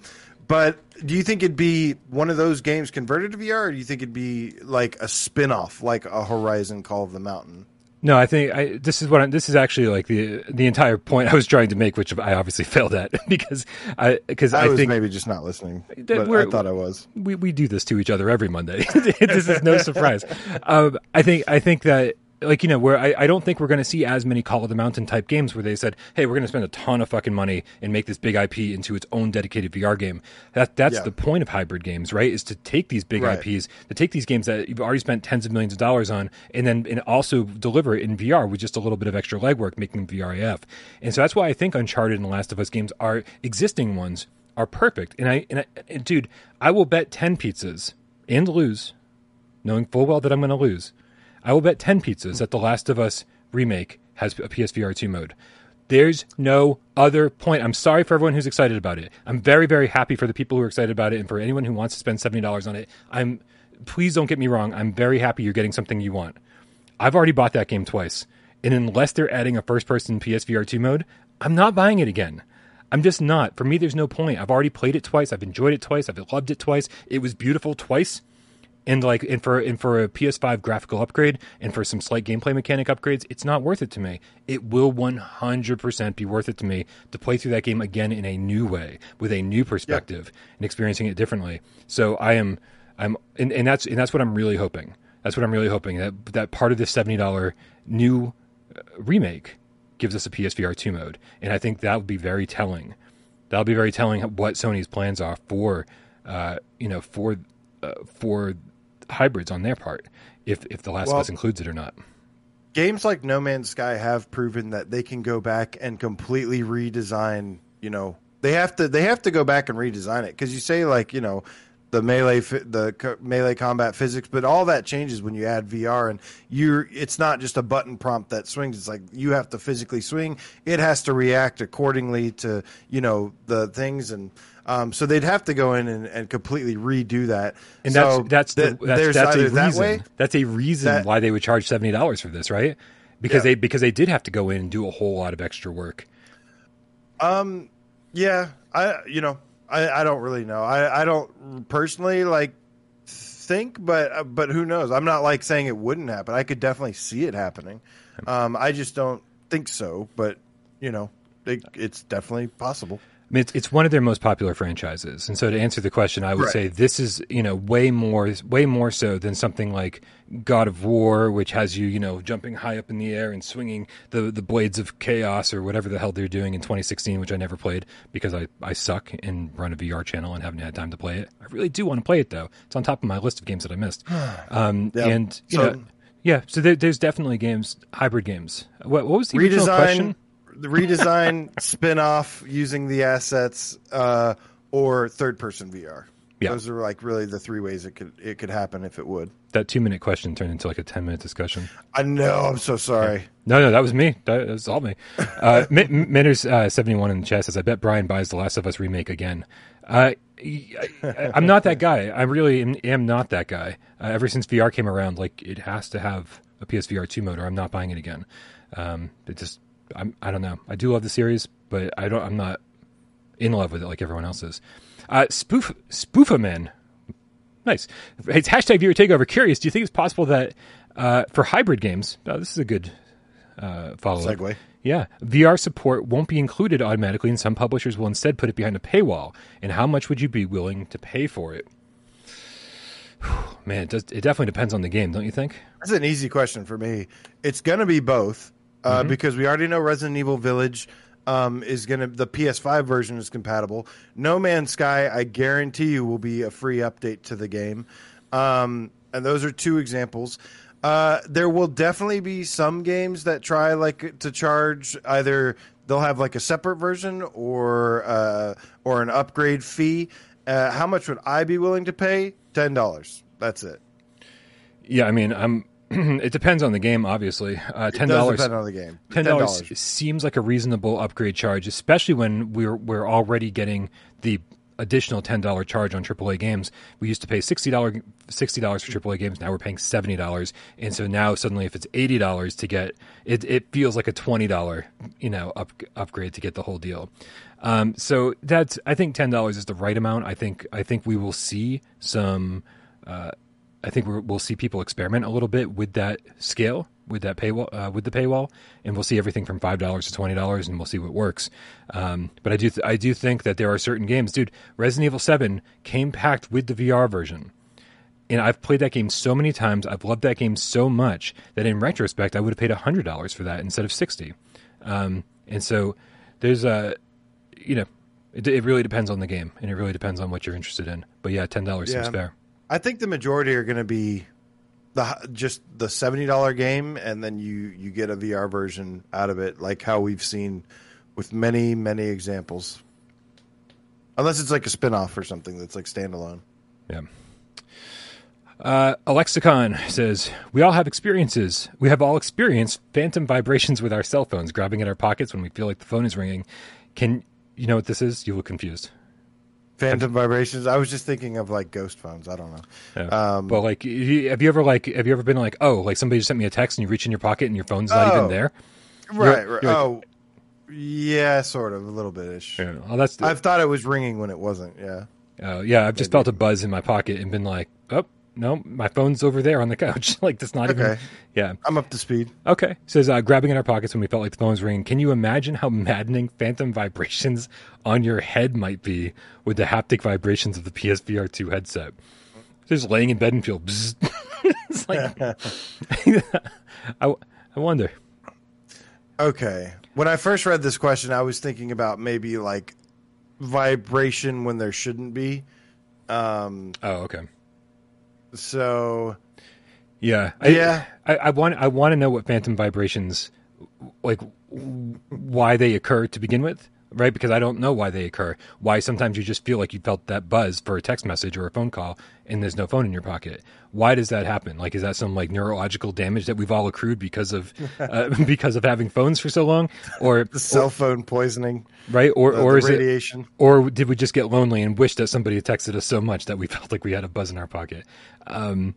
but do you think it'd be one of those games converted to VR, or do you think it'd be like a spin-off, like a Horizon Call of the Mountain? No, I think I, this is what I'm, this is actually like the the entire point I was trying to make, which I obviously failed at because I because I, I, think maybe just not listening. But I thought I was. We we do this to each other every Monday. this is no surprise. um, I think I think that like you know where I, I don't think we're going to see as many Call of the Mountain type games where they said, "Hey, we're going to spend a ton of fucking money and make this big IP into its own dedicated VR game." That that's yeah. the point of hybrid games, right? Is to take these big right. IPs, to take these games that you've already spent tens of millions of dollars on, and then and also deliver it in VR with just a little bit of extra legwork, making them VRAF. And so that's why I think Uncharted and The Last of Us games are existing ones are perfect. And I and, I, and dude, I will bet ten pizzas and lose, knowing full well that I'm going to lose I will bet 10 pizzas that The Last of Us remake has a PSVR 2 mode. There's no other point. I'm sorry for everyone who's excited about it. I'm very, very happy for the people who are excited about it and for anyone who wants to spend $70 on it. I'm please don't get me wrong. I'm very happy you're getting something you want. I've already bought that game twice. And unless they're adding a first person PSVR 2 mode, I'm not buying it again. I'm just not. For me, there's no point. I've already played it twice. I've enjoyed it twice. I've loved it twice. It was beautiful twice and like and for and for a PS5 graphical upgrade and for some slight gameplay mechanic upgrades, it's not worth it to me. It will 100% be worth it to me to play through that game again in a new way with a new perspective and experiencing it differently. So I am I'm and, and that's and that's what I'm really hoping. That's what I'm really hoping that that part of this $70 new uh, remake gives us a PSVR two mode, and I think that would be very telling. That'll be very telling what Sony's plans are for, uh, you know, for uh, for hybrids on their part, if if The Last Well- of Us includes it or not. games like No Man's Sky have proven that they can go back and completely redesign. You know, they have to they have to go back and redesign it because you say like you know the melee the melee combat physics, but all that changes when you add VR and you're it's not just a button prompt that swings. It's like you have to physically swing. It has to react accordingly to you know the things and. Um, so they'd have to go in and, and completely redo that. And So that's that's the, th- that's, that's a either that reason. way That's a reason that- why they would charge seventy dollars for this, right? Because Yeah. they because they did have to go in and do a whole lot of extra work. Um, yeah, I you know I, I don't really know. I I don't personally like think, but but who knows? I'm not like saying it wouldn't happen. I could definitely see it happening. Um, I just don't think so. But you know, it, it's definitely possible. I mean, it's, it's one of their most popular franchises, and so to answer the question, I would Right. say this is you know way more way more so than something like God of War, which has you you know jumping high up in the air and swinging the the blades of chaos or whatever the hell they're doing in 2016, which I never played because I I suck and run a VR channel and haven't had time to play it. I really do want to play it though. It's on top of my list of games that I missed. Um, Yeah. and you So- know. Yeah, so there, there's definitely games, hybrid games. What, what was the original question? Redesign, the redesign, spin off using the assets, uh, or third person VR. Yeah. Those are like really the three ways it could it could happen if it would. That two minute question turned into like a 10 minute discussion. I know. I'm so sorry. No, no, that was me. That was all me. Uh, Mitters uh, seventy one in the chat says, "I bet Brian buys The Last of Us remake again." Uh, I, am not that guy. I really am, am not that guy. Uh, ever since VR came around, like it has to have a PSVR two mode, or I'm not buying it again. Um, it just, I'm, I don't know. I do love the series, but I don't. I'm not in love with it like everyone else is. Uh, spoof Spoofaman Nice. It's hashtag viewer takeover. Curious, do you think it's possible that uh, for hybrid games, oh, this is a good uh, follow. Segue. Yeah, VR support won't be included automatically, and some publishers will instead put it behind a paywall. And how much would you be willing to pay for it? Man, it, does, it definitely depends on the game, don't you think? That's an easy question for me. It's going to be both uh, because we already know Resident Evil Village um, is going to the PS5 version is compatible. No Man's Sky, I guarantee you, will be a free update to the game. Um, and those are two examples. Uh, there will definitely be some games that try like to charge either they'll have like a separate version or uh, or an upgrade fee. Uh, how much would I be willing to pay? Ten dollars. That's it. Yeah, I mean, I'm. it depends on the game, obviously. Uh, ten dollars. on the game. Ten dollars seems like a reasonable upgrade charge, especially when we're we're already getting the additional ten dollar charge on AAA games. We used to pay sixty dollars sixty dollars for AAA games. Now we're paying seventy dollars, and so now suddenly, if it's eighty dollars to get it, it feels like a twenty dollar you know up, upgrade to get the whole deal. Um, so that's I think ten dollars is the right amount. I think I think we will see some. Uh, I think we're, we'll see people experiment a little bit with that scale, with that paywall, uh, with the paywall, and we'll see everything from five dollars to twenty dollars, and we'll see what works. Um, but I do, th- I do think that there are certain games, dude. Resident Evil Seven came packed with the VR version, and I've played that game so many times. I've loved that game so much that in retrospect, I would have paid hundred dollars for that instead of sixty. Um, and so there's a, you know, it, it really depends on the game, and it really depends on what you're interested in. But yeah, ten dollars seems fair. I think the majority are going to be the just the seventy dollar game, and then you you get a VR version out of it, like how we've seen with many many examples. Unless it's like a spin off or something that's like standalone. Yeah. Uh, Alexicon says, We all have experiences. We have all experienced phantom vibrations with our cell phones, grabbing at our pockets when we feel like the phone is ringing. Can you know what this is? You look confused. Phantom vibrations. I was just thinking of like ghost phones. I don't know. Yeah. Um, well, like, have you ever like, have you ever been like, oh, like somebody just sent me a text and you reach in your pocket and your phone's not Oh. even there? right, you're right. like- oh, yeah, sort of, a little bit ish. Yeah. Oh, that's I've thought it was ringing when it wasn't. Yeah. Uh, yeah, I've just felt a buzz in my pocket and been like, oh, no, my phone's over there on the couch. like, that's not even. Yeah. I'm up to speed. Okay. Says uh, grabbing in our pockets when we felt like the phone was ringing. Can you imagine how maddening phantom vibrations on your head might be with the haptic vibrations of the PSVR 2 headset? Just laying in bed and feel it's like, I, I wonder. Okay. When I first read this question, I was thinking about maybe like vibration when there shouldn't be. Um, Oh, okay. So Yeah, I, Yeah. I, I want I want to know what phantom vibrations, like why they occur to begin with, right? Because I don't know why they occur. Why sometimes you just feel like you felt that buzz for a text message or a phone call, and there's no phone in your pocket. Why does that happen? Like, is that some like neurological damage that we've all accrued because of uh, because of having phones for so long, or the cell phone poisoning, right, or the, or is it or did we just get lonely and wish that somebody had texted us so much that we felt like we had a buzz in our pocket? Um,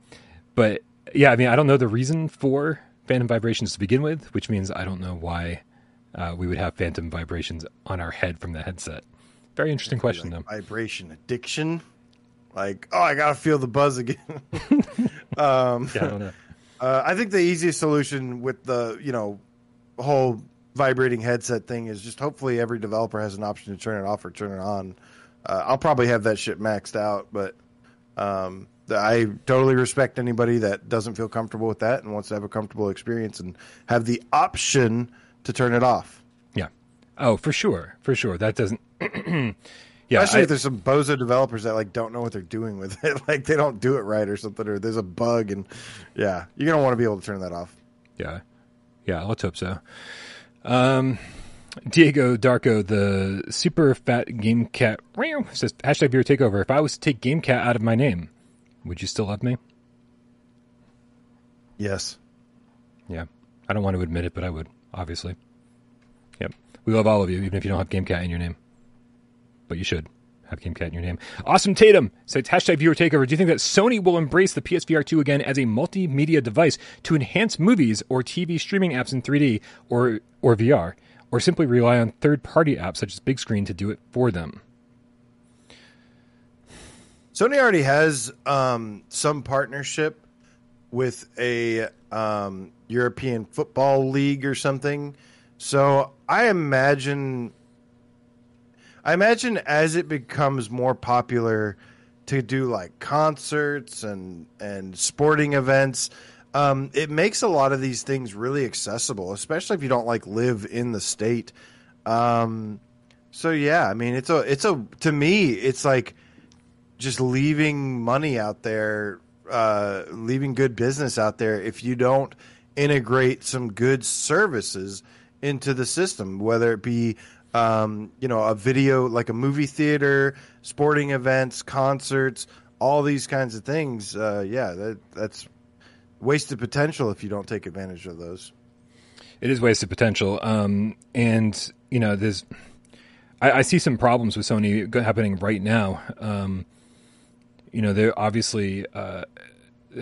but yeah, I mean, I don't know the reason for phantom vibrations to begin with, which means I don't know why uh, we would have phantom vibrations on our head from the headset. Very interesting question, like though. vibration addiction. Like, oh, I gotta feel the buzz again. um, Yeah, I don't know. uh, I think the easiest solution with the you know whole vibrating headset thing is just hopefully every developer has an option to turn it off or turn it on. Uh, I'll probably have that shit maxed out, but um, the, I totally respect anybody that doesn't feel comfortable with that and wants to have a comfortable experience and have the option to turn it off. Yeah. Oh, for sure, for sure. That doesn't. yeah, Especially I- if there's some bozo developers that like don't know what they're doing with it, like they don't do it right or something, or there's a bug, and yeah, you're gonna want to be able to turn that off. Yeah. Yeah, let's hope so. Um, Diego Darko, the super fat game cat, says hashtag viewer takeover. If I was to take game cat out of my name, would you still love me? Yes. Yeah. I don't want to admit it, but I would, obviously. Yep. We love all of you, even if you don't have Gamecat in your name. But you should have Gamecat in your name. Awesome Tatum says hashtag viewer takeover. Do you think that Sony will embrace the PSVR 2 again as a multimedia device to enhance movies or TV streaming apps in 3D or or VR, or simply rely on third party apps such as Bigscreen to do it for them? Sony already has um, some partnership with a um, European football league or something. So I imagine, I imagine as it becomes more popular to do like concerts and and sporting events, um, it makes a lot of these things really accessible, especially if you don't like live in the state. Um, so yeah, I mean, it's a it's a to me, it's like just leaving money out there, uh, leaving good business out there if you don't integrate some good services into the system, whether it be um, you know a video like a movie theater, sporting events, concerts, all these kinds of things. Uh, yeah, that, that's wasted potential if you don't take advantage of those. It is wasted potential. Um, and you know, there's, I, I see some problems with Sony happening right now. Um, you know, they obviously uh,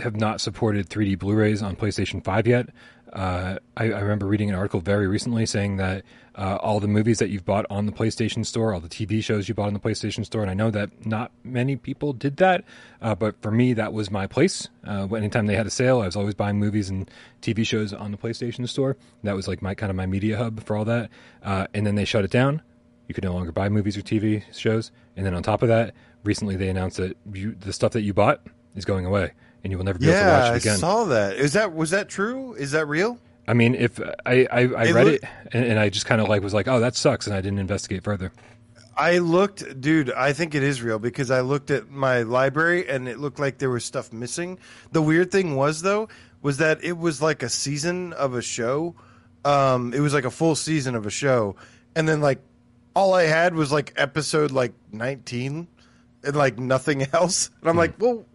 have not supported 3D Blu-rays on PlayStation 5 yet. Uh, I, I remember reading an article very recently saying that uh, all the movies that you've bought on the PlayStation Store, all the TV shows you bought on the PlayStation Store, and I know that not many people did that, uh, but for me, that was my place. Uh, anytime they had a sale, I was always buying movies and TV shows on the PlayStation Store. That was like my kind of my media hub for all that. Uh, and then they shut it down. You could no longer buy movies or TV shows. And then on top of that, recently they announced that you, the stuff that you bought is going away, and you will never be able to watch it again. I saw that. Is that was that true? Is that real? I mean, if I I, I It read it and, and I just kind of like was like, oh, that sucks, and I didn't investigate further. I looked, dude. I think it is real because I looked at my library and it looked like there was stuff missing. The weird thing was though was that it was like a season of a show. Um, it was like a full season of a show, and then like all I had was like episode like nineteen, and like nothing else. And I'm like, well,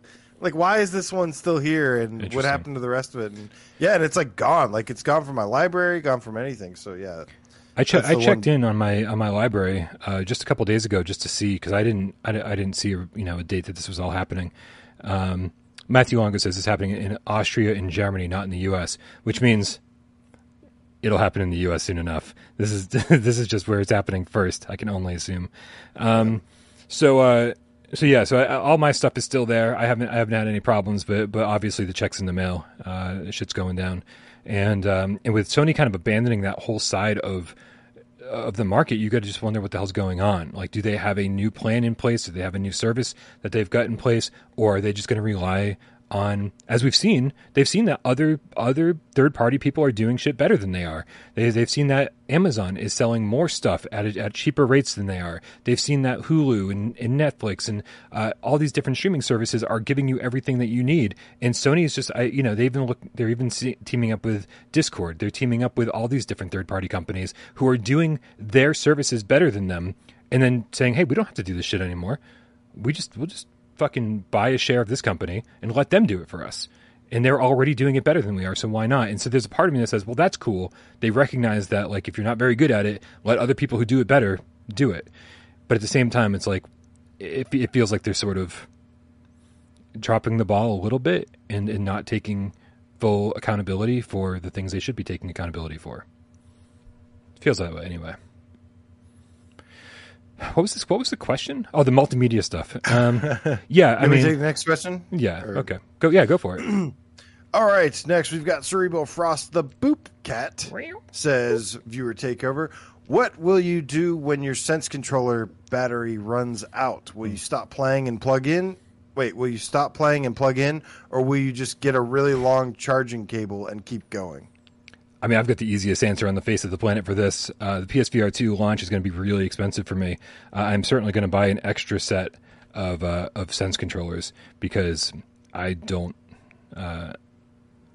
like why is this one still here? And what happened to the rest of it? And yeah, and it's like gone. Like it's gone from my library, gone from anything. So yeah, I che- I checked one- in on my on my library uh, just a couple days ago just to see because I didn't I, I didn't see you know a date that this was all happening. Um, Matthew Longo says it's happening in Austria and Germany, not in the U.S., which means it'll happen in the U.S. soon enough. This is this is just where it's happening first. I can only assume. Um, so uh, so yeah, so I, all my stuff is still there. I haven't I haven't had any problems, but but obviously the check's in the mail. Uh, shit's going down, and um, and with Sony kind of abandoning that whole side of of the market, you got to just wonder what the hell's going on. Like, do they have a new plan in place? Do they have a new service that they've got in place, or are they just going to rely on as we've seen they've seen that other other third party people are doing shit better than they are. They, they've seen that amazon is selling more stuff at, a, at cheaper rates than they are. They've seen that hulu and, and netflix and uh, all these different streaming services are giving you everything that you need. And sony is just I, you know they even look they're even see, teaming up with discord. They're teaming up with all these different third party companies who are doing their services better than them and then saying hey we don't have to do this shit anymore. We just we'll just fucking buy a share of this company and let them do it for us. And they're already doing it better than we are, so why not? And so there's a part of me that says, well, that's cool. They recognize that, like, if you're not very good at it, let other people who do it better do it. But at the same time, it's like, it, it feels like they're sort of dropping the ball a little bit and, and not taking full accountability for the things they should be taking accountability for. It feels that way anyway what was this? What was the question? Oh, the multimedia stuff. Um, yeah, I mean, take the next question. Yeah. Or... Okay. Go. Yeah. Go for it. All right. Next, we've got Cerebral Frost, the Boop Cat. Says viewer takeover. What will you do when your Sense controller battery runs out? Will you stop playing and plug in? Wait, will you stop playing and plug in, or will you just get a really long charging cable and keep going? I mean, I've got the easiest answer on the face of the planet for this. Uh, the PSVR 2 launch is going to be really expensive for me. Uh, I'm certainly going to buy an extra set of uh, of Sense controllers because I don't uh,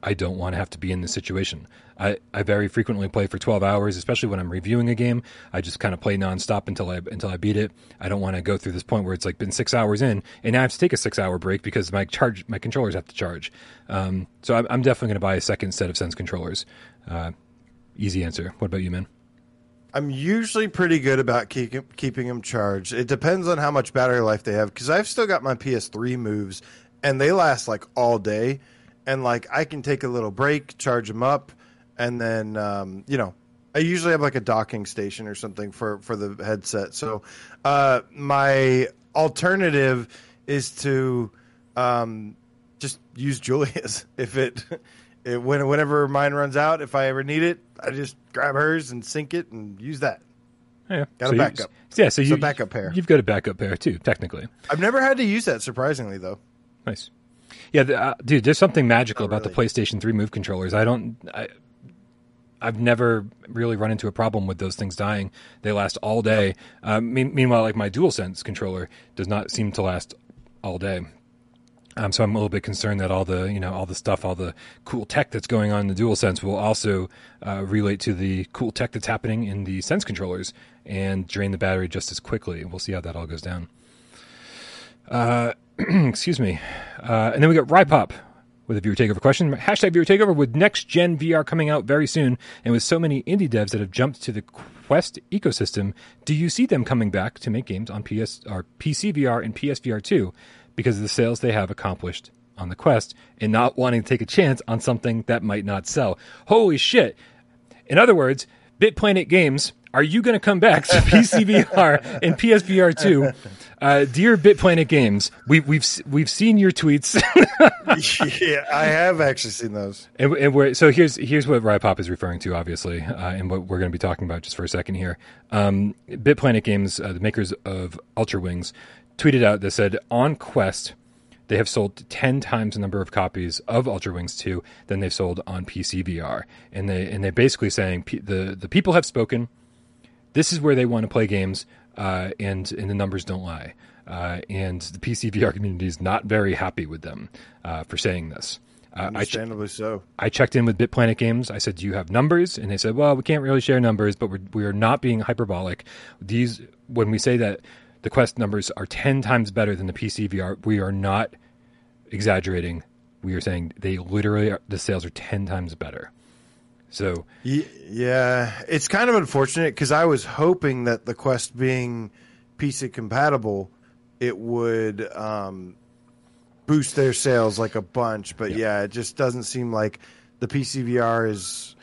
I don't want to have to be in this situation. I, I very frequently play for 12 hours, especially when I'm reviewing a game. I just kind of play nonstop until I until I beat it. I don't want to go through this point where it's like been six hours in, and now I have to take a six hour break because my charge my controllers have to charge. Um, so I'm, I'm definitely going to buy a second set of Sense controllers. Uh, easy answer. What about you, man? I'm usually pretty good about keep, keeping them charged. It depends on how much battery life they have because I've still got my PS3 moves and they last like all day. And like I can take a little break, charge them up, and then um, you know I usually have like a docking station or something for for the headset. So uh, my alternative is to um, just use Julia's if it it, when, whenever mine runs out, if I ever need it, I just grab hers and sync it and use that. Yeah, got so a backup. You, yeah, so you a backup pair. You've got a backup pair too, technically. I've never had to use that, surprisingly though. Nice. Yeah, the, uh, dude, there's something magical Not about really. the PlayStation 3 Move controllers. I don't. I, I've never really run into a problem with those things dying. They last all day. Um, mean, meanwhile, like my DualSense controller does not seem to last all day. Um, so I'm a little bit concerned that all the you know all the stuff, all the cool tech that's going on in the DualSense will also uh, relate to the cool tech that's happening in the Sense controllers and drain the battery just as quickly. We'll see how that all goes down. Uh, excuse me. Uh, and then we got Rypop with a viewer takeover question. Hashtag viewer takeover with next gen VR coming out very soon, and with so many indie devs that have jumped to the Quest ecosystem, do you see them coming back to make games on PS or PC VR and PSVR 2? Because of the sales they have accomplished on the Quest and not wanting to take a chance on something that might not sell. Holy shit. In other words, BitPlanet Games, are you going to come back to PCVR and PSVR 2? Uh, dear BitPlanet Games, we, we've we've seen your tweets. yeah, I have actually seen those. And, and so here's here's what Rypop is referring to, obviously, uh, and what we're going to be talking about just for a second here. Um, BitPlanet Games, uh, the makers of Ultra Wings, tweeted out that said on Quest they have sold 10 times the number of copies of Ultra Wings 2 than they've sold on PC VR. And they and they're basically saying the the people have spoken. This is where they want to play games, uh, and and the numbers don't lie. Uh, and the PC VR community is not very happy with them uh, for saying this. Uh, Understandably I so. I checked in with BitPlanet Games. I said, "Do you have numbers?" And they said, "Well, we can't really share numbers, but we're we are not being hyperbolic. These when we say that the Quest numbers are 10 times better than the PC VR. We are not exaggerating. We are saying they literally, are, the sales are 10 times better. So, yeah, it's kind of unfortunate because I was hoping that the Quest being PC compatible, it would um, boost their sales like a bunch. But yeah, it just doesn't seem like the PC VR is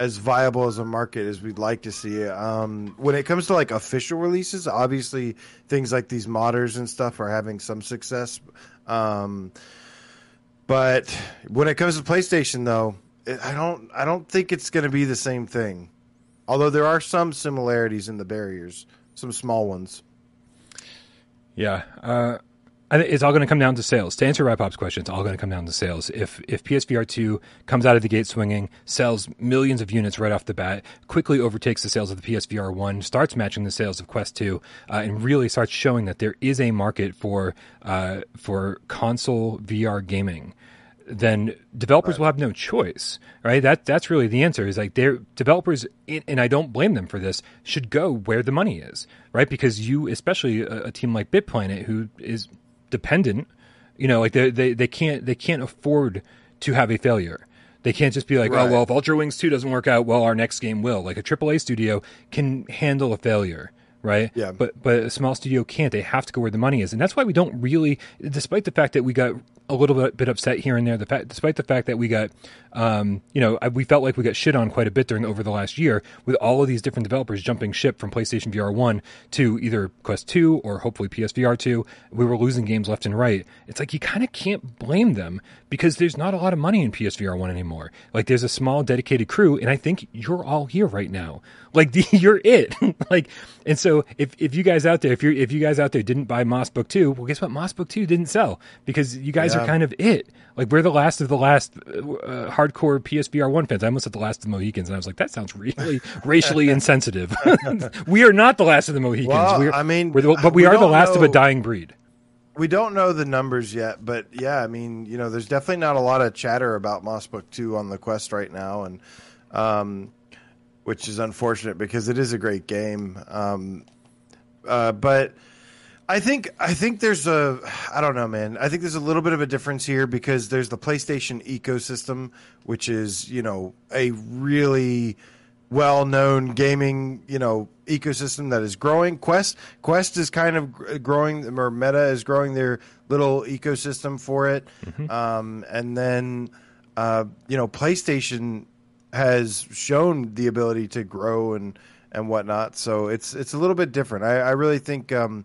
as viable as a market as we'd like to see it. Um, when it comes to like official releases, obviously things like these modders and stuff are having some success. Um, but when it comes to PlayStation, though, it, I don't I don't think it's going to be the same thing. Although there are some similarities in the barriers, some small ones. Yeah. Uh, it's all going to come down to sales. To answer Rapop's question, it's all going to come down to sales. If if PSVR two comes out of the gate swinging, sells millions of units right off the bat, quickly overtakes the sales of the PSVR one, starts matching the sales of Quest two, uh, and really starts showing that there is a market for uh, for console VR gaming then developers right. will have no choice, right? That that's really the answer. Is like developers, and I don't blame them for this, should go where the money is, right? Because you, especially a, a team like BitPlanet, who is dependent, you know, like they they they can't they can't afford to have a failure. They can't just be like, oh, right. oh well, if Ultra Wings two doesn't work out, well, our next game will. Like a AAA studio can handle a failure right? Yeah. But but a small studio can't. They have to go where the money is, and that's why we don't really, despite the fact that we got a little bit, upset here and there. The fact, despite the fact that we got, um, you know, we felt like we got shit on quite a bit during over the last year with all of these different developers jumping ship from PlayStation VR one to either Quest two or hopefully PSVR two. We were losing games left and right. It's like you kind of can't blame them because there's not a lot of money in PSVR one anymore. Like there's a small dedicated crew, and I think you're all here right now. Like the, you're it. like, and so if if you guys out there, if you if you guys out there didn't buy Moss Book two, well, guess what? Moss Book two didn't sell because you guys yeah. are kind of it. Like we're the last of the last uh, uh hardcore PSVR one fans. I almost said the last of the Mohicans, and I was like, that sounds really racially insensitive. we are not the last of the Mohicans. Well, we're, I mean, the, but we, we are the last know. of a dying breed. We don't know the numbers yet, but yeah, I mean, you know, there's definitely not a lot of chatter about Moss Book Two on the Quest right now, and um, which is unfortunate because it is a great game. Um, uh, but I think I think there's a I don't know, man. I think there's a little bit of a difference here because there's the PlayStation ecosystem, which is you know a really well-known gaming you know ecosystem that is growing. Quest Quest is kind of growing, or Meta is growing their little ecosystem for it, mm-hmm. um, and then uh, you know PlayStation has shown the ability to grow and and whatnot. So it's it's a little bit different. I, I really think. Um,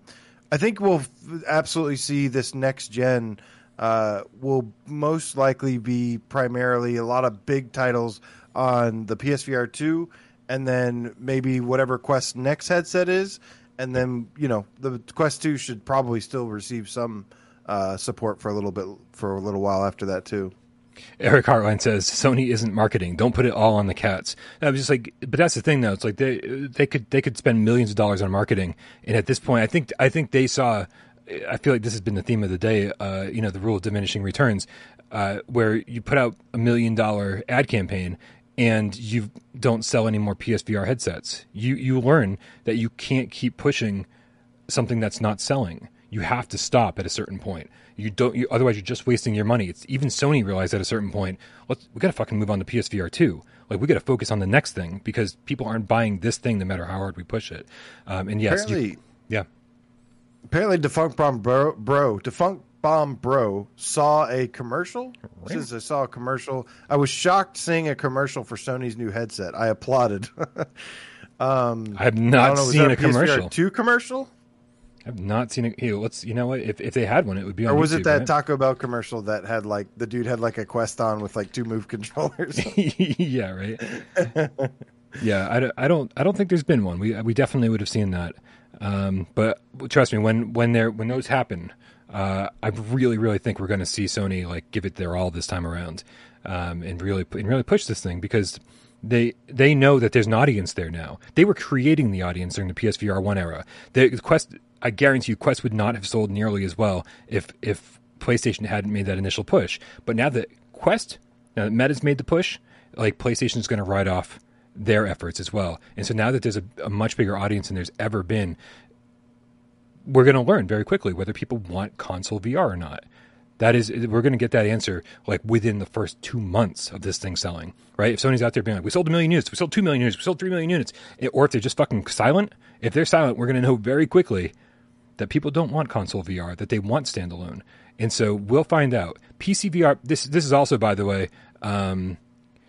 I think we'll absolutely see this next gen uh, will most likely be primarily a lot of big titles on the PSVR 2 and then maybe whatever Quest next headset is. And then, you know, the Quest 2 should probably still receive some uh, support for a little bit, for a little while after that, too. Eric Hartline says Sony isn't marketing. Don't put it all on the cats. I was just like, but that's the thing though. It's like they they could they could spend millions of dollars on marketing, and at this point, I think I think they saw. I feel like this has been the theme of the day. Uh, you know, the rule of diminishing returns, uh, where you put out a million dollar ad campaign and you don't sell any more PSVR headsets. You you learn that you can't keep pushing something that's not selling. You have to stop at a certain point. You don't. You, otherwise, you're just wasting your money. It's even Sony realized at a certain point. Let's we got to fucking move on to PSVR two. Like we got to focus on the next thing because people aren't buying this thing no matter how hard we push it. Um, and yes, apparently, you, yeah. Apparently, defunct bro, bro, defunct bomb bro saw a commercial. Really? Says I saw a commercial. I was shocked seeing a commercial for Sony's new headset. I applauded. um, I have not I know, seen a commercial. Two commercial. I've not seen it. Hey, let's. You know what? If if they had one, it would be. on Or was YouTube, it that right? Taco Bell commercial that had like the dude had like a Quest on with like two move controllers? yeah, right. yeah, I don't, I don't. I don't think there's been one. We we definitely would have seen that. Um, but trust me, when when there when those happen, uh, I really really think we're going to see Sony like give it their all this time around, um, and really and really push this thing because they they know that there's an audience there now. They were creating the audience during the PSVR one era. The Quest I guarantee you, Quest would not have sold nearly as well if if PlayStation hadn't made that initial push. But now that Quest, now that Meta's made the push, like PlayStation is going to ride off their efforts as well. And so now that there's a, a much bigger audience than there's ever been, we're going to learn very quickly whether people want console VR or not. That is, we're going to get that answer like within the first two months of this thing selling, right? If Sony's out there being like, we sold a million units, we sold two million units, we sold three million units, or if they're just fucking silent, if they're silent, we're going to know very quickly that people don't want console VR, that they want standalone. And so we'll find out. PC VR. This this is also, by the way, um,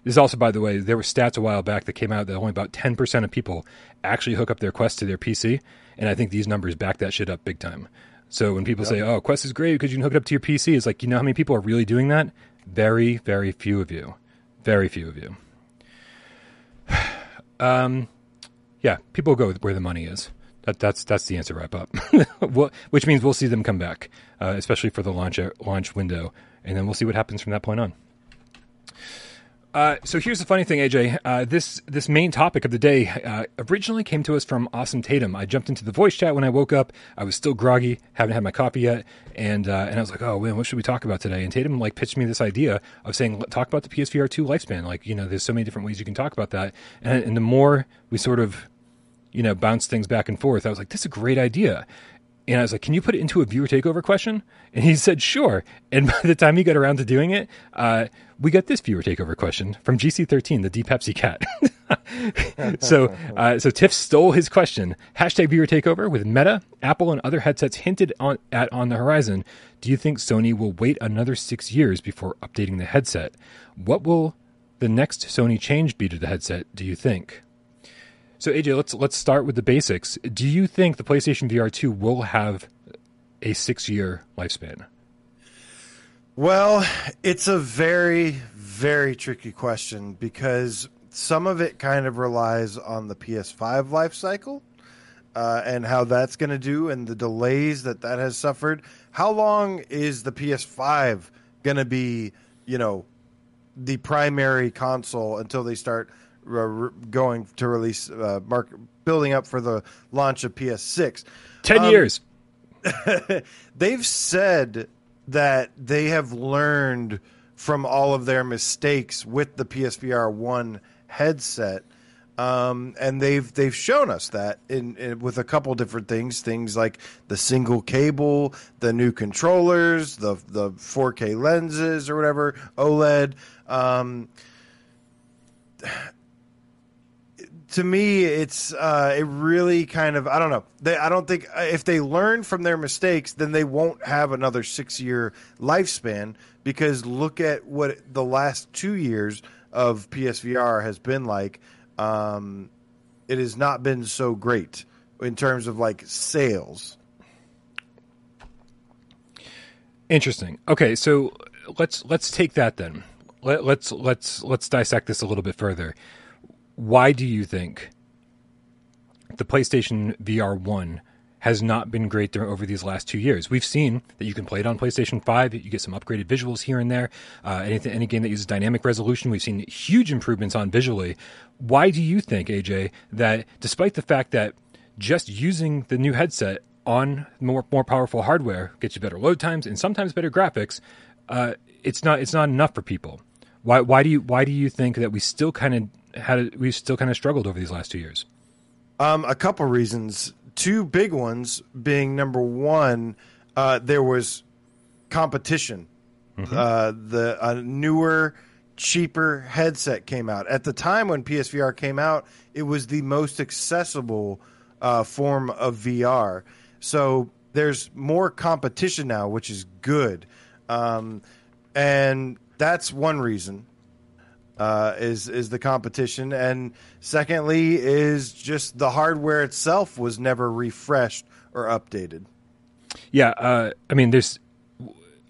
this is also, by the way, there were stats a while back that came out that only about ten percent of people actually hook up their Quest to their PC, and I think these numbers back that shit up big time. So when people yep. say, "Oh, Quest is great because you can hook it up to your PC," it's like you know how many people are really doing that? Very, very few of you. Very few of you. um, yeah, people go where the money is. That, that's that's the answer. Wrap up, which means we'll see them come back, uh, especially for the launch uh, launch window, and then we'll see what happens from that point on. Uh, so here's the funny thing, AJ. Uh, this this main topic of the day uh, originally came to us from Awesome Tatum. I jumped into the voice chat when I woke up. I was still groggy, haven't had my coffee yet, and uh, and I was like, oh man, what should we talk about today? And Tatum like pitched me this idea of saying, talk about the PSVR two lifespan. Like you know, there's so many different ways you can talk about that, and, and the more we sort of you know bounce things back and forth, I was like, this is a great idea. And I was like, "Can you put it into a viewer takeover question?" And he said, "Sure." And by the time he got around to doing it, uh, we got this viewer takeover question from GC13, the D Pepsi cat. so, uh, so Tiff stole his question. Hashtag viewer takeover with Meta, Apple, and other headsets hinted on, at on the horizon. Do you think Sony will wait another six years before updating the headset? What will the next Sony change be to the headset? Do you think? So AJ, let's let's start with the basics. Do you think the PlayStation VR 2 will have a 6-year lifespan? Well, it's a very very tricky question because some of it kind of relies on the PS5 life cycle uh, and how that's going to do and the delays that that has suffered. How long is the PS5 going to be, you know, the primary console until they start going to release uh, mark building up for the launch of PS6. Ten um, years. they've said that they have learned from all of their mistakes with the PSVR one headset. Um, and they've they've shown us that in, in, with a couple different things, things like the single cable, the new controllers, the the 4K lenses or whatever, OLED. Um, to me, it's uh, it really kind of I don't know. They, I don't think uh, if they learn from their mistakes, then they won't have another six year lifespan. Because look at what the last two years of PSVR has been like. Um, it has not been so great in terms of like sales. Interesting. Okay, so let's let's take that then. Let, let's let's let's dissect this a little bit further why do you think the PlayStation VR 1 has not been great over these last two years. We've seen that you can play it on PlayStation 5. You get some upgraded visuals here and there. Uh, anything, any game that uses dynamic resolution, we've seen huge improvements on visually. Why do you think, AJ, that despite the fact that just using the new headset on more more powerful hardware gets you better load times and sometimes better graphics, uh, it's not it's not enough for people. Why why do you why do you think that we still kind of had we've still kind of struggled over these last two years? Um, a couple reasons. Two big ones being number one, uh, there was competition. Mm-hmm. Uh, the a newer, cheaper headset came out at the time when PSVR came out. It was the most accessible uh, form of VR. So there's more competition now, which is good, um, and that's one reason uh, is is the competition, and secondly is just the hardware itself was never refreshed or updated. Yeah, uh, I mean, there's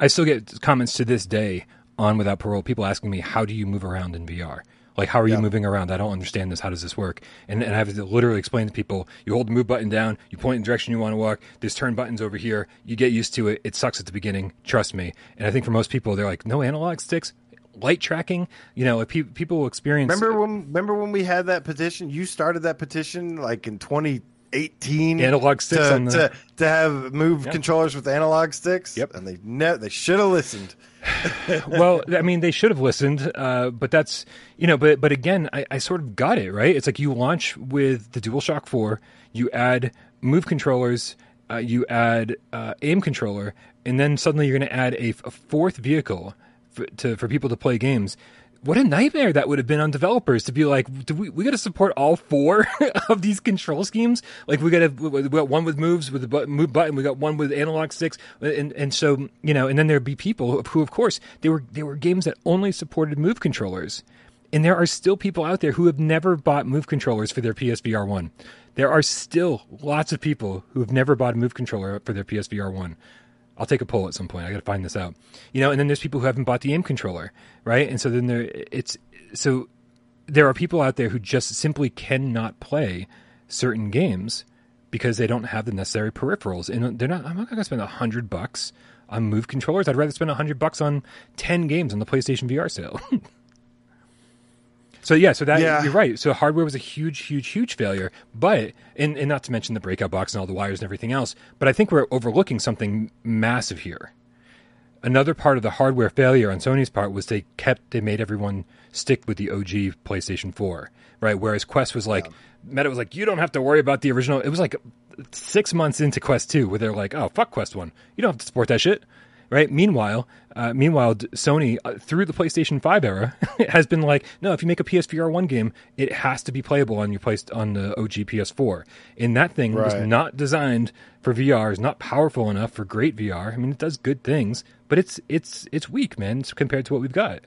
I still get comments to this day on Without Parole, people asking me, "How do you move around in VR?" Like, how are you moving around? I don't understand this. How does this work? And, and I have to literally explain to people: you hold the move button down, you point in the direction you want to walk. There's turn buttons over here. You get used to it. It sucks at the beginning. Trust me. And I think for most people, they're like, "No analog sticks light tracking. You know, pe- people experience. Remember when? Remember when we had that petition? You started that petition like in 2018. Analog sticks to, the... to, to, have move yep. controllers with analog sticks. Yep, and they ne- they should have listened. well, I mean, they should have listened, uh, but that's you know, but but again, I, I sort of got it right. It's like you launch with the DualShock Four, you add move controllers. Uh, you add uh, aim controller, and then suddenly you're going to add a, a, fourth vehicle for, to for people to play games. What a nightmare that would have been on developers to be like, do we we got to support all four of these control schemes? Like we got we got one with moves with the button, move button, we got one with analog sticks, and and so you know, and then there'd be people who, of course, they were they were games that only supported move controllers. And there are still people out there who have never bought move controllers for their PSVR 1. There are still lots of people who have never bought a move controller for their PSVR 1. I'll take a poll at some point. I got to find this out. You know, and then there's people who haven't bought the aim controller, right? And so then there it's so there are people out there who just simply cannot play certain games because they don't have the necessary peripherals, and they're not. I'm not going to spend a hundred bucks on Move controllers. I'd rather spend a hundred bucks on ten games on the PlayStation VR sale. so yeah, so that Yeah. you're right. So hardware was a huge, huge, huge failure. But and, and not to mention the breakout box and all the wires and everything else. But I think we're overlooking something massive here. Another part of the hardware failure on Sony's part was they kept they made everyone stick with the OG PlayStation 4, right? Whereas Quest was like Meta was like, you don't have to worry about the original. It was like six months into Quest 2 where they're like, oh fuck Quest 1, you don't have to support that shit, right? Meanwhile, uh, meanwhile, Sony uh, through the PlayStation 5 era has been like, no, if you make a PSVR 1 game, it has to be playable on your place on the OG PS4, and that thing was not designed for VR, is not powerful enough for great VR. I mean, it does good things, but it's it's it's weak, man, compared to what we've got.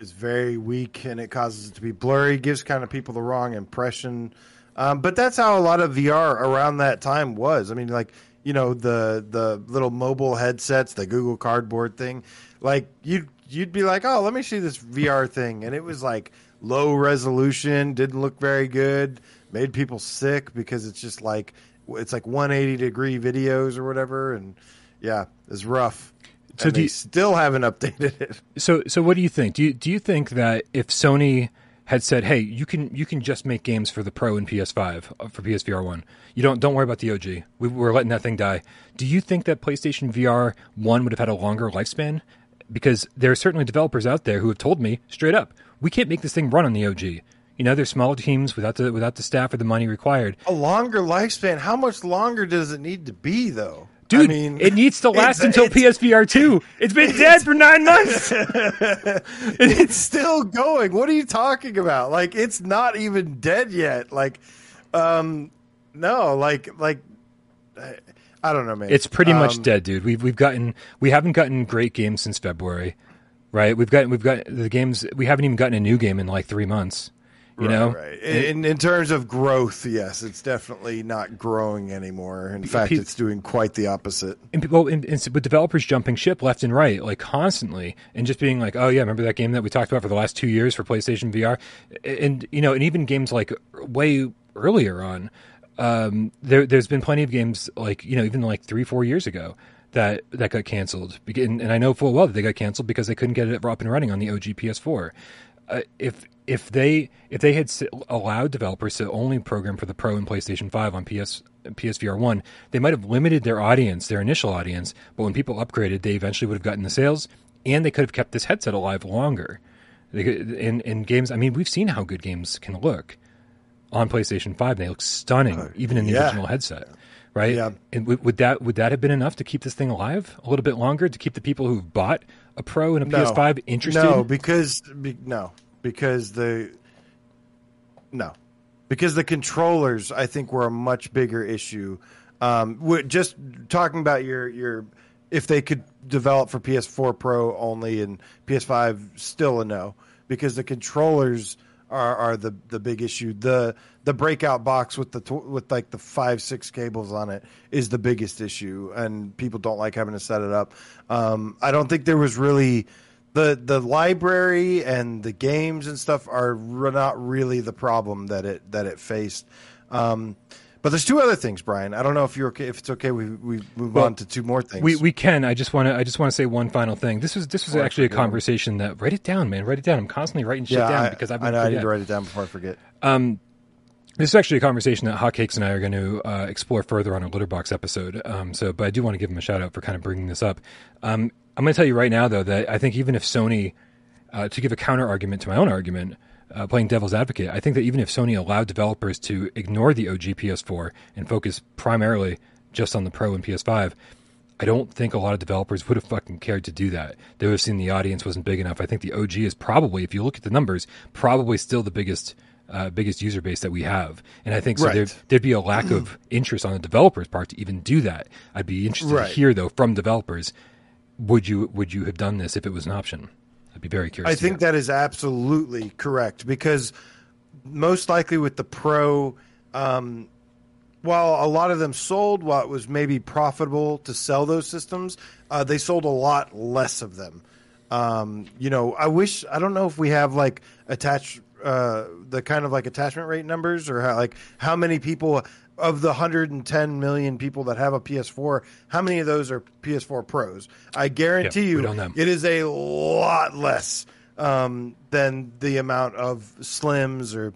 It's very weak and it causes it to be blurry, gives kind of people the wrong impression. Um, but that's how a lot of VR around that time was. I mean, like you know the the little mobile headsets, the Google Cardboard thing. Like you you'd be like, oh, let me see this VR thing, and it was like low resolution, didn't look very good, made people sick because it's just like it's like 180 degree videos or whatever, and yeah, it's rough. So and do they you- still haven't updated it. So so what do you think? Do you do you think that if Sony had said, "Hey, you can you can just make games for the Pro and PS5 uh, for PSVR one. You don't don't worry about the OG. We, we're letting that thing die." Do you think that PlayStation VR one would have had a longer lifespan? Because there are certainly developers out there who have told me straight up, "We can't make this thing run on the OG." You know, there's smaller teams without the without the staff or the money required. A longer lifespan. How much longer does it need to be, though? Dude, I mean, it needs to last until PSVR 2. It's been dead for nine months. it's still going. What are you talking about? Like, it's not even dead yet. Like, um, no, like, like, I- don't know, man. It's pretty much Um, dead, dude. We've we've gotten we haven't gotten great games since February, right? We've gotten, we've got the games we haven't even gotten a new game in like three months. You right, know, right. In, in terms of growth, yes, it's definitely not growing anymore. In fact, it's doing quite the opposite. and people and, and with developers jumping ship left and right, like constantly, and just being like, "Oh yeah, remember that game that we talked about for the last two years for PlayStation VR?" And you know, and even games like way earlier on, um, there there's been plenty of games like you know even like three four years ago that that got canceled, and, and I know full well that they got canceled because they couldn't get it up and running on the OG PS4. Uh, if if they if they had allowed developers to only program for the Pro and PlayStation Five on PS PSVR one, they might have limited their audience, their initial audience. But when people upgraded, they eventually would have gotten the sales, and they could have kept this headset alive longer. They could, in in games, I mean, we've seen how good games can look on PlayStation Five. They look stunning, uh, even in the yeah. original headset. Right? Yeah. And would, would that would that have been enough to keep this thing alive a little bit longer to keep the people who've bought a Pro and a No. PS5 interested? No, because be, no, because the no, because the controllers I think were a much bigger issue. Um, just talking about your your if they could develop for PS4 Pro only and PS5 still a no because the controllers are, are the the big issue. The the breakout box with the with like the five six cables on it is the biggest issue, and people don't like having to set it up. Um, I don't think there was really the the library and the games and stuff are not really the problem that it that it faced. Um, but there's two other things, Brian. I don't know if you're okay. If it's okay, we we move Well, on to two more things. We we can. I just want to. I just want to say one final thing. This was this was Before actually a conversation that. Write it down, man. Write it down. I'm constantly writing shit yeah, down I, because I've I know I need to write it down before I forget. This is actually a conversation that Hotcakes and I are going to uh, explore further on a Litterbox episode. Um, so, but I do want to give him a shout out for kind of bringing this up. Um, I'm going to tell you right now, though, that I think even if Sony, uh, to give a counter argument to my own argument, uh, playing devil's advocate, I think that even if Sony allowed developers to ignore the OG PS4 and focus primarily just on the Pro and PS5, I don't think a lot of developers would have fucking cared to do that. They would have seen the audience wasn't big enough. I think the OG is probably, if you look at the numbers, probably still the biggest uh, biggest user base that we have. And I think so Right. there, there'd be a lack of interest on the developers' part to even do that. I'd be interested Right. to hear though from developers, would you would you have done this if it was an option? I'd be very curious. I think that is absolutely correct because most likely with the pro, um, while a lot of them sold, while it was maybe profitable to sell those systems, uh, they sold a lot less of them. Um, you know, I wish I don't know if we have like attach uh, the kind of like attachment rate numbers, or how, like how many people of the 110 million people that have a PS4, how many of those are PS4 Pros? I guarantee Yeah, you, it is a lot less um, than the amount of Slims or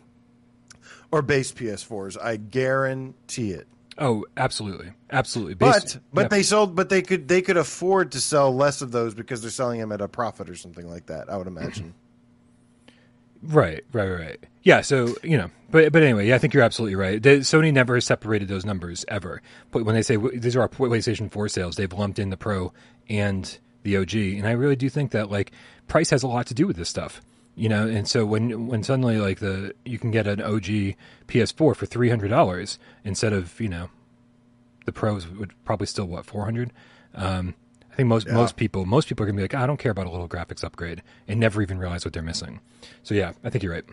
or base PS4s. I guarantee it. Oh, absolutely, absolutely. But but yeah. they sold but they could they could afford to sell less of those because they're selling them at a profit or something like that. I would imagine. Right, right, right. Yeah, so you know, but but anyway, yeah, I think you're absolutely right. The, Sony never has separated those numbers ever. But when they say these are our PlayStation 4 sales, they've lumped in the Pro and the OG, and I really do think that like price has a lot to do with this stuff. You know, and so when when suddenly like the you can get an OG PS4 for three hundred dollars instead of you know the pros would probably still what four hundred. Um, I think most Yeah. most people most people are gonna be like, "Ah, I don't care about a little graphics upgrade, and never even realize what they're missing. So yeah, I think you're right.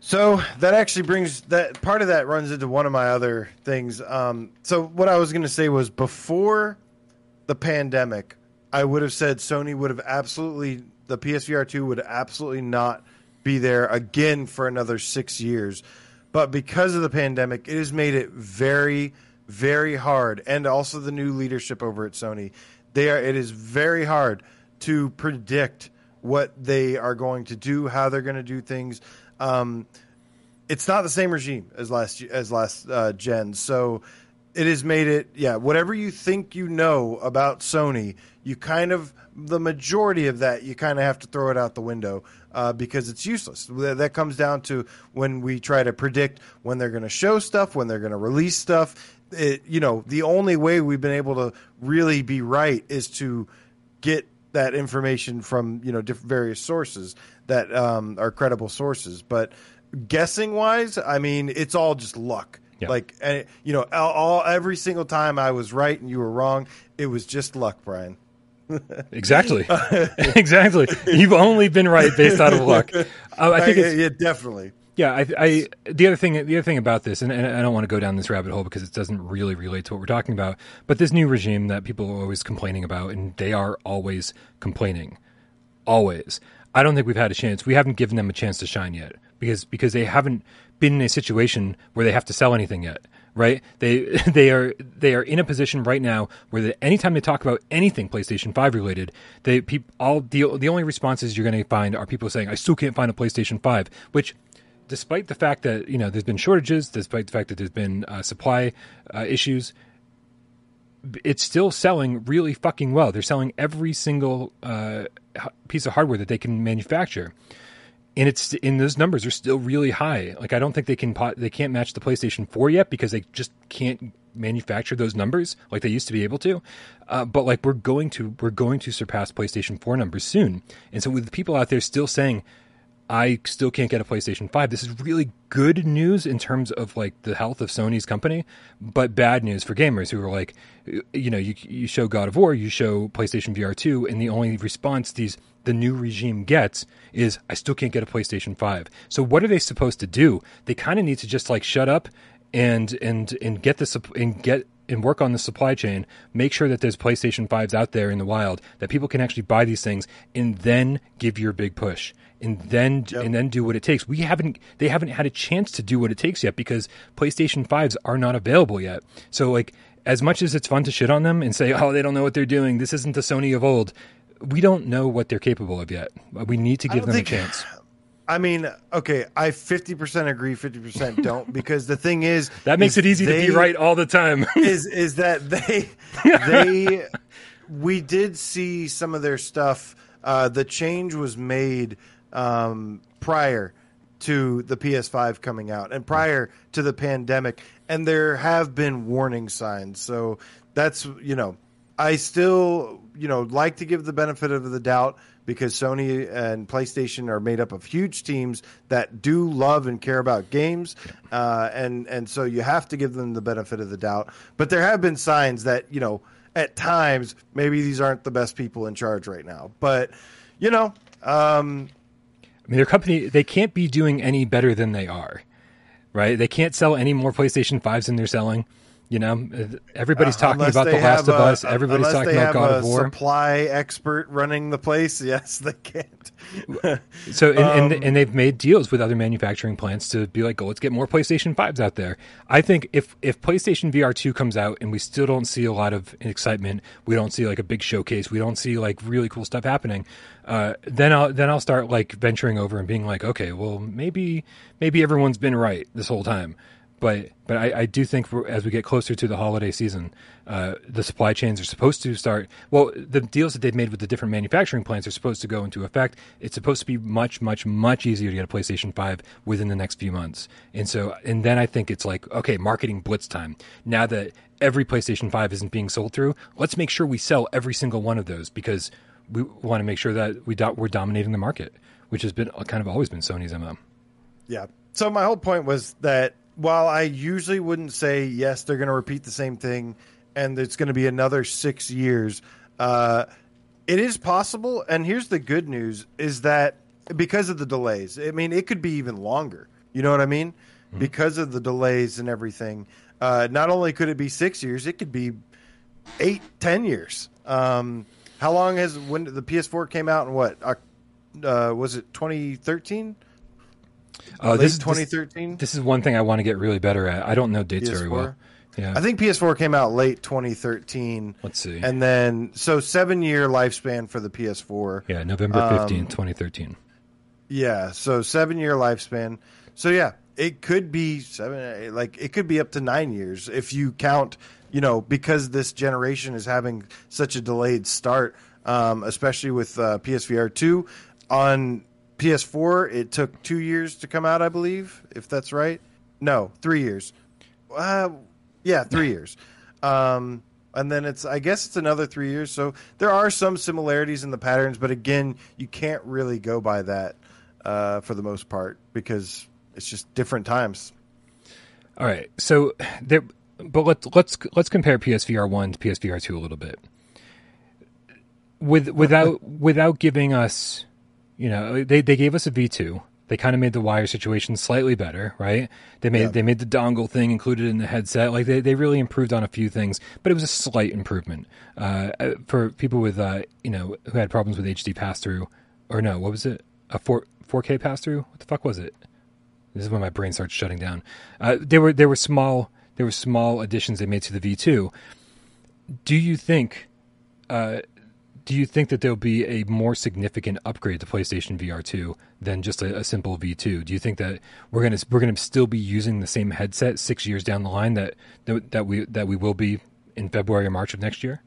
So that actually brings that part of that runs into one of my other things. Um, so what I was going to say was before the pandemic, I would have said Sony would have absolutely the PSVR two would absolutely not be there again for another six years. But because of the pandemic, it has made it very, very hard, and also the new leadership over at Sony, they are. It is very hard to predict what they are going to do, how they're going to do things. Um, it's not the same regime as last as last uh, gen, so it has made it. Yeah, whatever you think you know about Sony, you kind of the majority of that you kind of have to throw it out the window uh, because it's useless. That that comes down to when we try to predict when they're going to show stuff, when they're going to release stuff. It, you know, the only way we've been able to really be right is to get that information from you know different various sources that um, are credible sources. But guessing wise, I mean, it's all just luck. Yeah. Like eh, you know, all, all every single time I was right and you were wrong, it was just luck, Brian. Exactly, exactly. You've only been right based out of luck. Uh, I think it's yeah, definitely. Yeah, I, I the other thing the other thing about this, and, and I don't want to go down this rabbit hole because it doesn't really relate to what we're talking about. But this new regime that people are always complaining about, and they are always complaining, always. I don't think we've had a chance. We haven't given them a chance to shine yet because because they haven't been in a situation where they have to sell anything yet. Right? They they are they are in a position right now where the, anytime they talk about anything PlayStation Five related, they all the the only responses you're going to find are people saying, "I still can't find a PlayStation Five," which despite the fact that you know there's been shortages, despite the fact that there's been uh, supply uh, issues, it's still selling really fucking well. They're selling every single uh, piece of hardware that they can manufacture, and it's and those numbers are still really high. Like I don't think they can pot, they can't match the PlayStation 4 yet because they just can't manufacture those numbers like they used to be able to. Uh, but like we're going to we're going to surpass PlayStation 4 numbers soon, and so with people out there still saying. I still can't get a PlayStation 5. This is really good news in terms of like the health of Sony's company, but bad news for gamers who are like, you know, you, you show God of War, you show PlayStation VR 2, and the only response these the new regime gets is I still can't get a PlayStation 5. So what are they supposed to do? They kind of need to just like shut up and and and get the sup- and get and work on the supply chain, make sure that there's PlayStation 5s out there in the wild that people can actually buy these things and then give your big push and then and then do what it takes. We haven't they haven't had a chance to do what it takes yet because PlayStation 5s are not available yet. So like as much as it's fun to shit on them and say, "Oh, they don't know what they're doing. This isn't the Sony of old." We don't know what they're capable of yet. We need to give them think- a chance. I mean, okay, I 50% agree, 50% don't because the thing is That makes is it easy to be right all the time. is is that they they we did see some of their stuff. Uh, the change was made um, prior to the PS5 coming out and prior to the pandemic, and there have been warning signs. So that's you know, I still you know like to give the benefit of the doubt because Sony and PlayStation are made up of huge teams that do love and care about games, uh, and and so you have to give them the benefit of the doubt. But there have been signs that you know at times maybe these aren't the best people in charge right now. But you know, um, I mean, their company they can't be doing any better than they are, right? They can't sell any more PlayStation fives than they're selling. You know, everybody's Uh, talking about The Last have of Us. Everybody's talking about God of War. Supply expert running the place. Yes, they can't. So and, Um, and and they've made deals with other manufacturing plants to be like, oh, let's get more PlayStation fives out there. I think if if PlayStation VR two comes out and we still don't see a lot of excitement, we don't see like a big showcase, we don't see like really cool stuff happening, uh, then I'll then I'll start like venturing over and being like, okay, well maybe maybe everyone's been right this whole time. But but I, I do think we're, as we get closer to the holiday season, uh, the supply chains are supposed to start. Well, the deals that they've made with the different manufacturing plants are supposed to go into effect. It's supposed to be much much much easier to get a PlayStation Five within the next few months. And so and then I think it's like okay, marketing blitz time. Now that every PlayStation Five isn't being sold through, let's make sure we sell every single one of those because we want to make sure that we do, we're dominating the market, which has been kind of always been Sony's mo. Yeah. So my whole point was that while I usually wouldn't say yes, they're going to repeat the same thing, and it's going to be another six years. Uh, it is possible, and here's the good news: is that because of the delays, I mean, it could be even longer. You know what I mean? Because of the delays and everything, uh, not only could it be six years, it could be eight, ten years. Um, how long has when the PS4 came out? And what uh, was it? 2013. Uh, this is 2013. This is one thing I want to get really better at. I don't know dates very PS4? well. Yeah. I think PS4 came out late 2013, Let's see. and then so seven year lifespan for the PS4. yeah, November Um, 15, 2013. Yeah, so seven year lifespan. So yeah, it could be seven, like it could be up to nine years if you count. You know, because this generation is having such a delayed start, um, especially with uh, PSVR two on PS4, it took two years to come out, I believe, if that's right. No, three years. Uh, yeah, three years. Um, and then it's, I guess it's another three years. So there are some similarities in the patterns, but again, you can't really go by that uh, for the most part because it's just different times. All right. So there but let's let's let's compare PSVR 1 to PSVR 2 a little bit. With without without giving us, you know, they they gave us a V2. They kind of made the wire situation slightly better, right? They made Yeah. they made the dongle thing included in the headset. Like they, they really improved on a few things, but it was a slight improvement. Uh, for people with uh, you know, who had problems with HD pass through or no, what was it? A 4 4K pass through? What the fuck was it? This is when my brain starts shutting down. Uh, there were there were small there were small additions they made to the V2. Do you think uh, do you think that there'll be a more significant upgrade to PlayStation VR 2 than just a, a simple V2? Do you think that we're gonna we're gonna still be using the same headset six years down the line that that, that we that we will be in February or March of next year?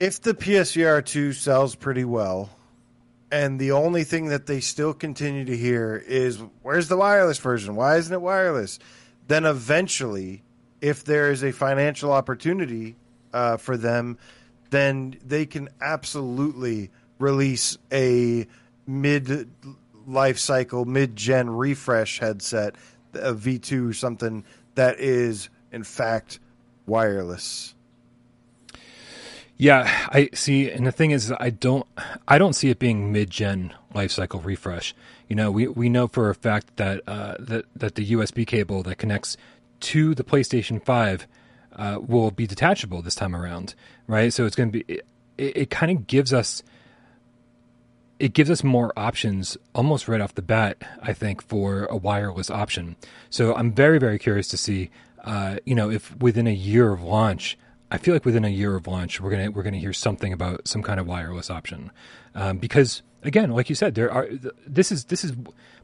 If the PSVR 2 sells pretty well, and the only thing that they still continue to hear is, where's the wireless version? Why isn't it wireless? Then eventually, if there is a financial opportunity uh, for them, then they can absolutely release a mid life cycle, mid gen refresh headset, a V2 or something that is, in fact, wireless. Yeah, I see, and the thing is, I don't, I don't see it being mid-gen lifecycle refresh. You know, we we know for a fact that uh, that that the USB cable that connects to the PlayStation Five uh, will be detachable this time around, right? So it's going to be, it, it kind of gives us, it gives us more options almost right off the bat. I think for a wireless option. So I'm very very curious to see, uh, you know, if within a year of launch. I feel like within a year of launch, we're gonna we're gonna hear something about some kind of wireless option, um, because again, like you said, there are this is this is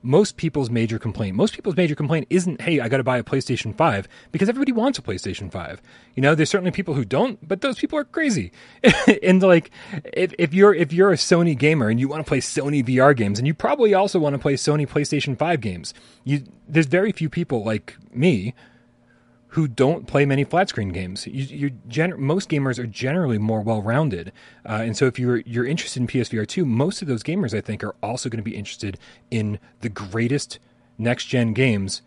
most people's major complaint. Most people's major complaint isn't, hey, I got to buy a PlayStation Five because everybody wants a PlayStation Five. You know, there's certainly people who don't, but those people are crazy. and like, if if you're if you're a Sony gamer and you want to play Sony VR games, and you probably also want to play Sony PlayStation Five games, you there's very few people like me who don't play many flat screen games. You, gener- most gamers are generally more well rounded, uh, and so if you're you're interested in PSVR two, most of those gamers I think are also going to be interested in the greatest next gen games.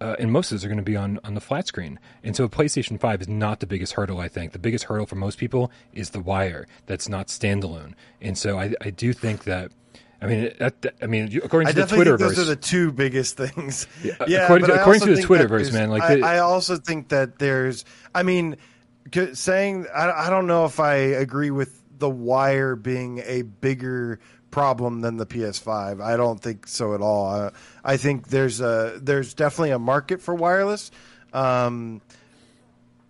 Uh, and most of those are going to be on, on the flat screen. And so a PlayStation 5 is not the biggest hurdle, I think. The biggest hurdle for most people is the wire that's not standalone. And so I, I do think that I mean, that, I mean, according I to the definitely think Twitterverse, those are the two biggest things. Yeah, Yeah, according to- according to the think that Twitterverse, man, like I, the- I also think that there's. I mean, saying I, I don't know if I agree with the wire being a bigger problem than the PS5. I don't think so at all. I, I think there's a there's definitely a market for wireless. Um,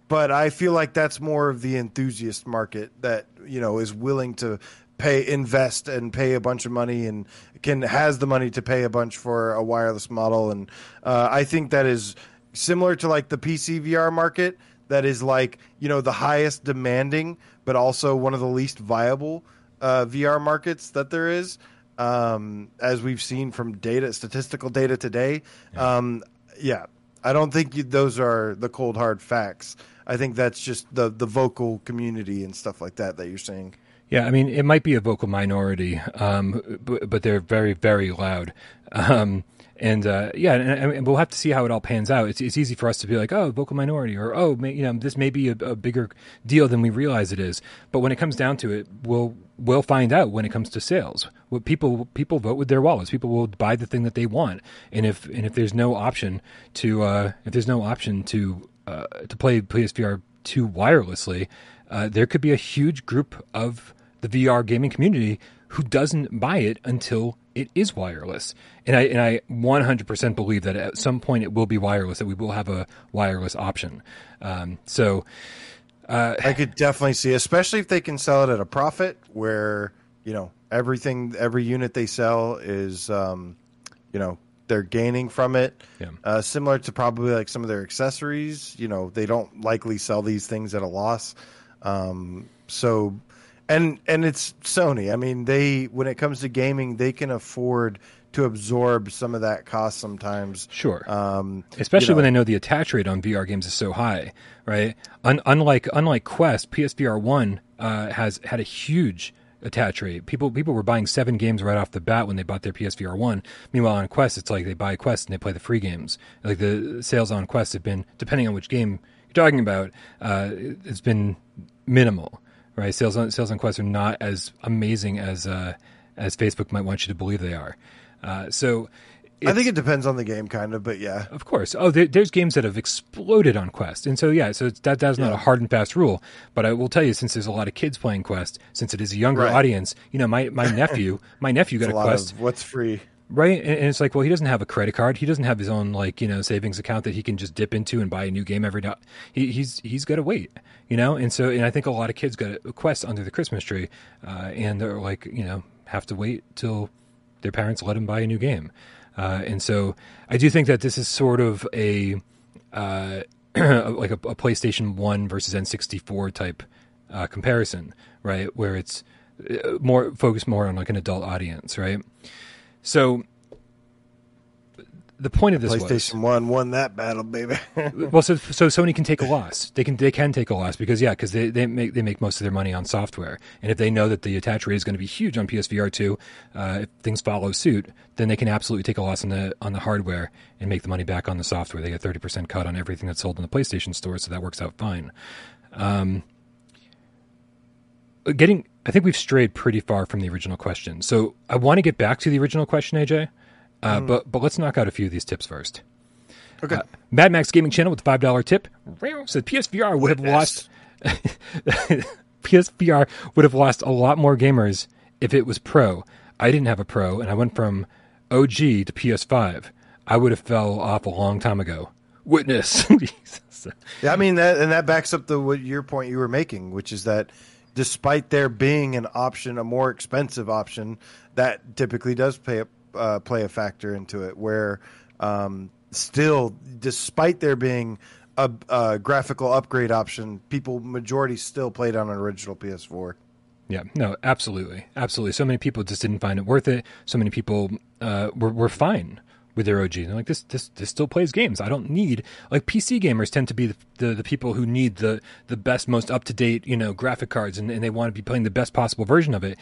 but I feel like that's more of the enthusiast market that you know is willing to pay invest and pay a bunch of money and can has the money to pay a bunch for a wireless model and uh, I think that is similar to like the PC VR market that is like you know the highest demanding but also one of the least viable uh, VR markets that there is um, as we've seen from data statistical data today um, yeah I don't think you, those are the cold hard facts. I think that's just the the vocal community and stuff like that that you're saying. Yeah, I mean, it might be a vocal minority, um, but, but they're very, very loud. Um, and uh, yeah, and, and we'll have to see how it all pans out. It's, it's easy for us to be like, oh, vocal minority, or oh, may, you know, this may be a, a bigger deal than we realize it is. But when it comes down to it, we'll we'll find out when it comes to sales. Well, people people vote with their wallets. People will buy the thing that they want, and if and if there's no option to uh, if there's no option to uh, to play PSVR two wirelessly, uh, there could be a huge group of the VR gaming community who doesn't buy it until it is wireless. And I and I 100% believe that at some point it will be wireless. That we will have a wireless option. Um, so I could definitely see, especially if they can sell it at a profit, where you know everything, every unit they sell is, um, you know, they're gaining from it. Yeah. Uh, similar to probably like some of their accessories. You know, they don't likely sell these things at a loss. Um, so, and and it's Sony. I mean, they when it comes to gaming, they can afford to absorb some of that cost sometimes. sure. Um, especially you know. when they know the attach rate on VR games is so high, right? Un- unlike unlike Quest, PSVR one uh, has had a huge attach rate. People people were buying seven games right off the bat when they bought their PSVR one. Meanwhile, on Quest, it's like they buy Quest and they play the free games. Like the sales on Quest have been, depending on which game you're talking about, uh, it's been minimal, right? Sales on sales on Quest are not as amazing as uh, as Facebook might want you to believe they are. Uh, so. I think it depends on the game, kind of, but yeah. of course. Oh, there, there's games that have exploded on Quest, and so yeah, so it's, that that's not a hard and fast rule. But I will tell you, since there's a lot of kids playing Quest, since it is a younger Right. audience, you know, my my nephew, my nephew got a a, lot Quest, of what's free. Right? And, it's like, well, he doesn't have a credit card, he doesn't have his own like you know savings account that he can just dip into and buy a new game every day. He, he's he's got to wait, you know, and so and I think a lot of kids got a Quest under the Christmas tree, uh, and they're like, you know, have to wait till their parents let them buy a new game. Uh, and so I do think that this is sort of a uh, like a, a PlayStation One versus N64 type uh, comparison, right? Where it's uh, more focused more on like an adult audience, right? So the point of this was PlayStation One won that battle, baby. well, so so Sony can take a loss. They can they can take a loss because yeah, because they, they make they make most of their money on software, and if they know that the attach rate is going to be huge on PSVR two, uh, if things follow suit, then they can absolutely take a loss on the on the hardware and make the money back on the software. They get thirty percent cut on everything that's sold in the PlayStation store, so that works out fine. Um, getting, I think we've strayed pretty far from the original question, so I want to get back to the original question, AJ. Uh, But but let's knock out a few of these tips first. okay. Mad Max Gaming Channel with a five dollar tip said PSVR would have lost. PSVR would have lost a lot more gamers if it was Pro. I didn't have a Pro, and I went from OG to PS5. I would have fell off a long time ago. Witness. Yeah, I mean that, and that backs up the what your point you were making, which is that despite there being an option, a more expensive option, that typically does play a, uh, play a factor into it. Where um, still, despite there being a, a graphical upgrade option, people majority still played on an original PS4. Yeah, no, absolutely, absolutely. So many people just didn't find it worth it. So many people uh, were were fine with their OG. They're like, this this this still plays games. I don't need like PC gamers tend to be the the, the people who need the the best, most up to date, you know, graphic cards, and, and they want to be playing the best possible version of it.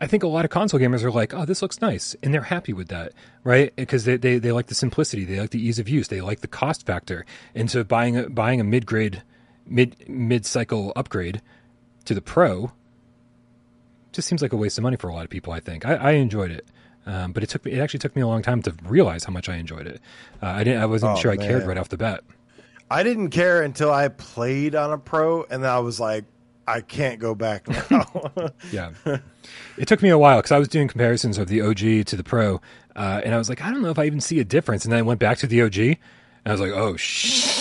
I think a lot of console gamers are like, oh, this looks nice, and they're happy with that, right? Because they, they, they like the simplicity, they like the ease of use, they like the cost factor, and so buying a, buying a mid grade, mid mid cycle upgrade to the Pro just seems like a waste of money for a lot of people. I think I, I enjoyed it, um, but it took me. It actually took me a long time to realize how much I enjoyed it. Uh, I didn't. I wasn't Oh, sure I cared right off the bat. I didn't care until I played on a pro, and then I was like, I can't go back now. Yeah, it took me a while because I was doing comparisons of the OG to the Pro, uh, and I was like, I don't know if I even see a difference. And then I went back to the OG, and I was like, oh shh.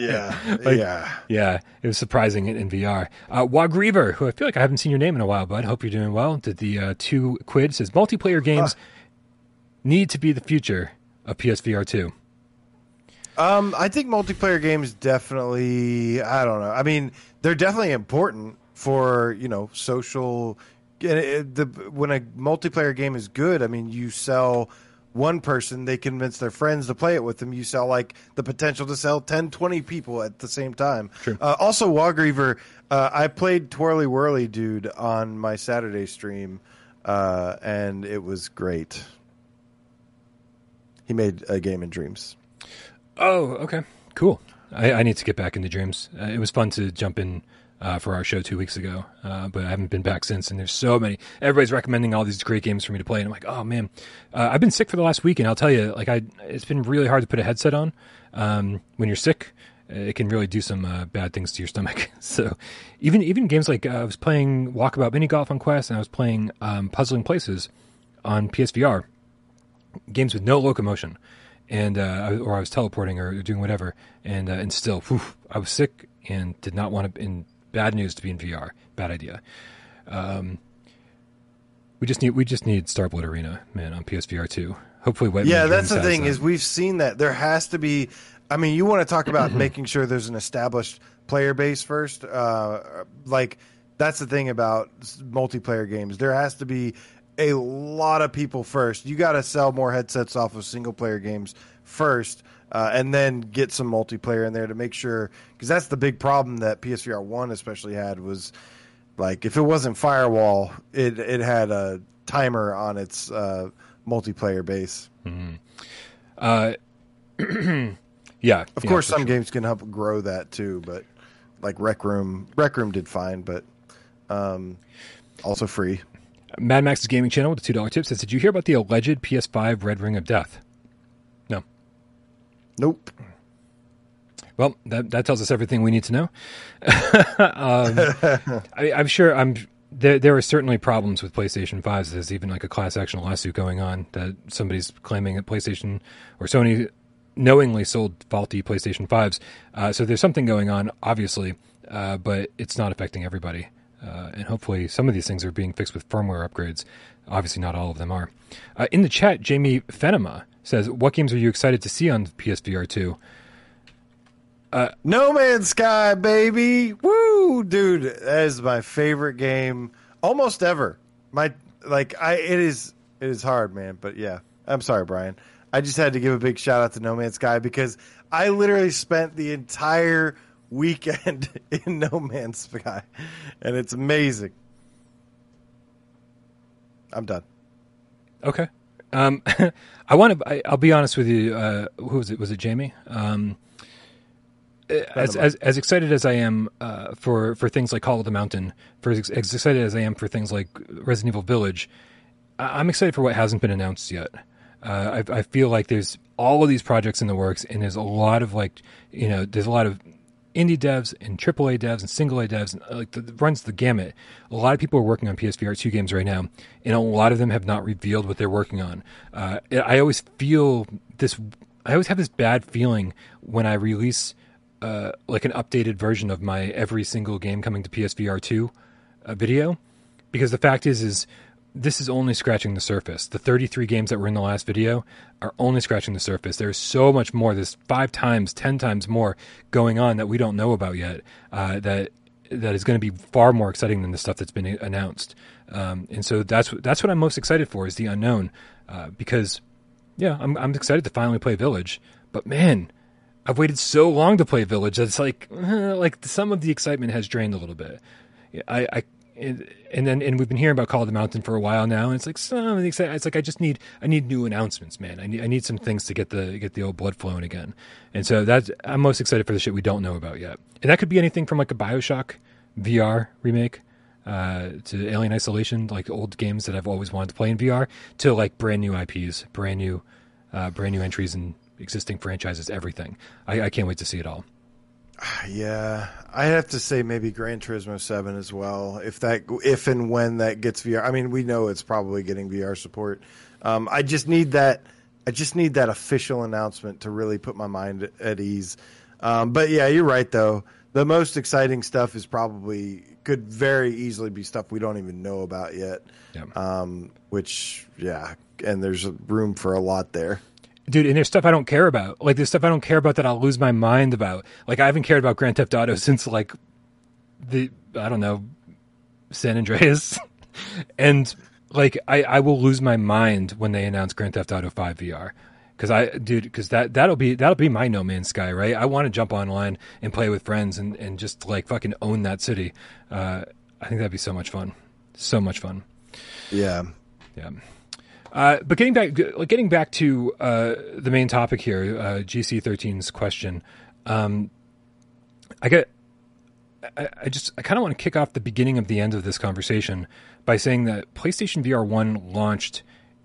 Yeah, Like- yeah. Yeah, it was surprising in, in VR. Uh, Wagreaver, who I feel like I haven't seen your name in a while, bud. Hope you're doing well. Did the uh, two quid says multiplayer games need to be the future of PSVR two. Um, I think multiplayer games definitely. I don't know. I mean, they're definitely important for you know social. and it- The when a multiplayer game is good, I mean, you sell one person, they convince their friends to play it with them. You sell like the potential to sell 10, 20 people at the same time. True. Uh, also, Wagreaver, uh, I played Twirly Whirly Dude on my Saturday stream, uh, and it was great. He made a game in Dreams. Oh, okay, cool. I, I need to get back into Dreams. Uh, it was fun to jump in uh, for our show two weeks ago, uh, but I haven't been back since. And there's so many. Everybody's recommending all these great games for me to play, and I'm like, oh man, uh, I've been sick for the last week, and I'll tell you, like, I it's been really hard to put a headset on um, when you're sick. It can really do some uh, bad things to your stomach. so, even even games like uh, I was playing Walkabout Mini Golf on Quest, and I was playing um, Puzzling Places on PSVR games with no locomotion, and uh, or I was teleporting or doing whatever, and uh, and still, whew, I was sick and did not want to. In bad news to be in VR, bad idea. Um, we just need we just need Starblood Arena, man, on PSVR two. Hopefully, Wet yeah, that's the thing that. is we've seen that there has to be. I mean, you want to talk about making sure there's an established player base first. Uh, like that's the thing about multiplayer games. There has to be a lot of people first. You got to sell more headsets off of single player games first. Uh, and then get some multiplayer in there to make sure, because that's the big problem that PSVR one especially had was like if it wasn't firewall, it it had a timer on its uh, multiplayer base. Uh, yeah, Of yeah, course, some sure. games can help grow that too, but like Rec Room, Rec Room did fine, but um, also free. Mad Max's gaming channel with a two dollar tip says, "Did you hear about the alleged PS5 Red Ring of Death?" No. Nope. Well, that that tells us everything we need to know. um, I, I'm sure I'm there. There are certainly problems with PlayStation Fives. There's even like a class action lawsuit going on that somebody's claiming that PlayStation or Sony knowingly sold faulty PlayStation Fives. Uh, so there's something going on, obviously, uh, but it's not affecting everybody. Uh, and hopefully, some of these things are being fixed with firmware upgrades. Obviously, not all of them are. Uh, in the chat, Jamie Fenema says, "What games are you excited to see on PSVR 2?" Uh, no Man's Sky, baby, woo, dude, that is my favorite game almost ever. My like, I it is it is hard, man, but yeah, I'm sorry, Brian. I just had to give a big shout out to No Man's Sky because I literally spent the entire weekend in No Man's Sky, and it's amazing. I'm done. Okay. Um, I want to. I'll be honest with you. Uh, who was it? Was it Jamie? Um, as, as as excited as I am uh, for for things like Call of the Mountain, for as, as excited as I am for things like Resident Evil Village, I- I'm excited for what hasn't been announced yet. Uh, I, I feel like there's all of these projects in the works, and there's a lot of like, you know, there's a lot of indie devs and AAA devs and single A devs, and uh, like the, runs the gamut. A lot of people are working on PSVR two games right now, and a lot of them have not revealed what they're working on. Uh, I always feel this. I always have this bad feeling when I release uh, like an updated version of my every single game coming to PSVR two uh, video, because the fact is is this is only scratching the surface. The 33 games that were in the last video are only scratching the surface. There's so much more. There's five times, ten times more going on that we don't know about yet. Uh, that that is going to be far more exciting than the stuff that's been announced. Um, and so that's that's what I'm most excited for is the unknown, uh, because yeah, I'm I'm excited to finally play Village. But man, I've waited so long to play Village that it's like like some of the excitement has drained a little bit. I, I and, and then and we've been hearing about Call of the Mountain for a while now, and it's like some. It's like I just need I need new announcements, man. I need I need some things to get the get the old blood flowing again. And so that's I'm most excited for the shit we don't know about yet. And that could be anything from like a Bioshock VR remake uh, to Alien Isolation, like old games that I've always wanted to play in VR, to like brand new IPs, brand new, uh, brand new entries and existing franchises, everything. I, I can't wait to see it all. Yeah, I have to say maybe Gran Turismo Seven as well. If that, if and when that gets VR, I mean, we know it's probably getting VR support. Um, I just need that. I just need that official announcement to really put my mind at ease. Um, but yeah, you're right though. The most exciting stuff is probably could very easily be stuff we don't even know about yet. Yeah. Um, which yeah, and there's room for a lot there dude and there's stuff i don't care about. Like there's stuff i don't care about that i'll lose my mind about. Like i haven't cared about grand theft auto since like the i don't know san andreas. And like I, I will lose my mind when they announce grand theft auto 5 vr because i dude because that that'll be that'll be my no man's sky right? I want to jump online and play with friends and and just like fucking own that city. Uh i think that'd be so much fun. So much fun. Yeah. Yeah uh, but getting back, getting back to uh, the main topic here, uh, GC13's question. Um, I get, I, I just, I kind of want to kick off the beginning of the end of this conversation by saying that PlayStation VR One launched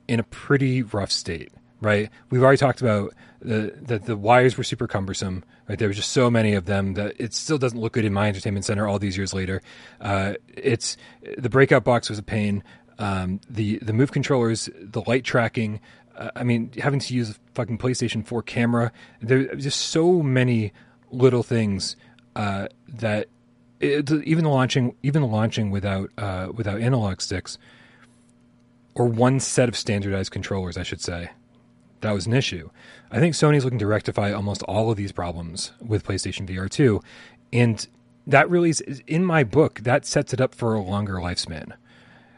in a pretty rough state. Right, we've already talked about the that the wires were super cumbersome. Right, there were just so many of them that it still doesn't look good in my entertainment center all these years later. Uh, it's the breakout box was a pain. Um, the the move controllers, the light tracking. Uh, I mean, having to use a fucking PlayStation 4 camera. There's just so many little things uh, that it, even the launching, even the launching without uh, without analog sticks, or one set of standardized controllers, I should say, that was an issue. I think Sony's looking to rectify almost all of these problems with PlayStation VR 2, and that really is in my book. That sets it up for a longer lifespan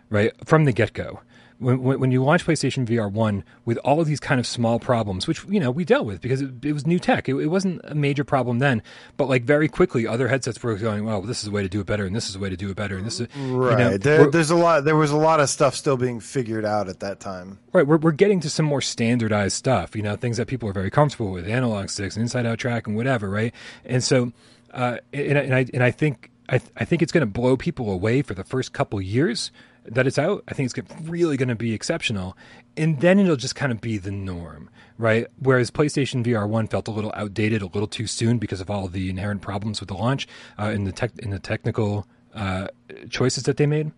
right from the get go. When, when, you launch PlayStation VR one with all of these kind of small problems, which you know we dealt with because it, it was new tech, it, it, wasn't a major problem then. But like very quickly, other headsets were going, "Well, this is a way to do it better, and this is a way to do it better, and this is right." You know, there, there's a lot. There was a lot of stuff still being figured out at that time. Right, we're we're getting to some more standardized stuff. You know, things that people are very comfortable with, analog sticks, inside out track, and whatever. Right, and so, uh, and, and I and I think I, I think it's going to blow people away for the first couple years that it's out, I think it's really going to be exceptional. And then it'll just kind of be the norm, right? Whereas PlayStation VR One felt a little outdated, a little too soon because of all the inherent problems with the launch uh, and the tech in the technical uh, choices that they made.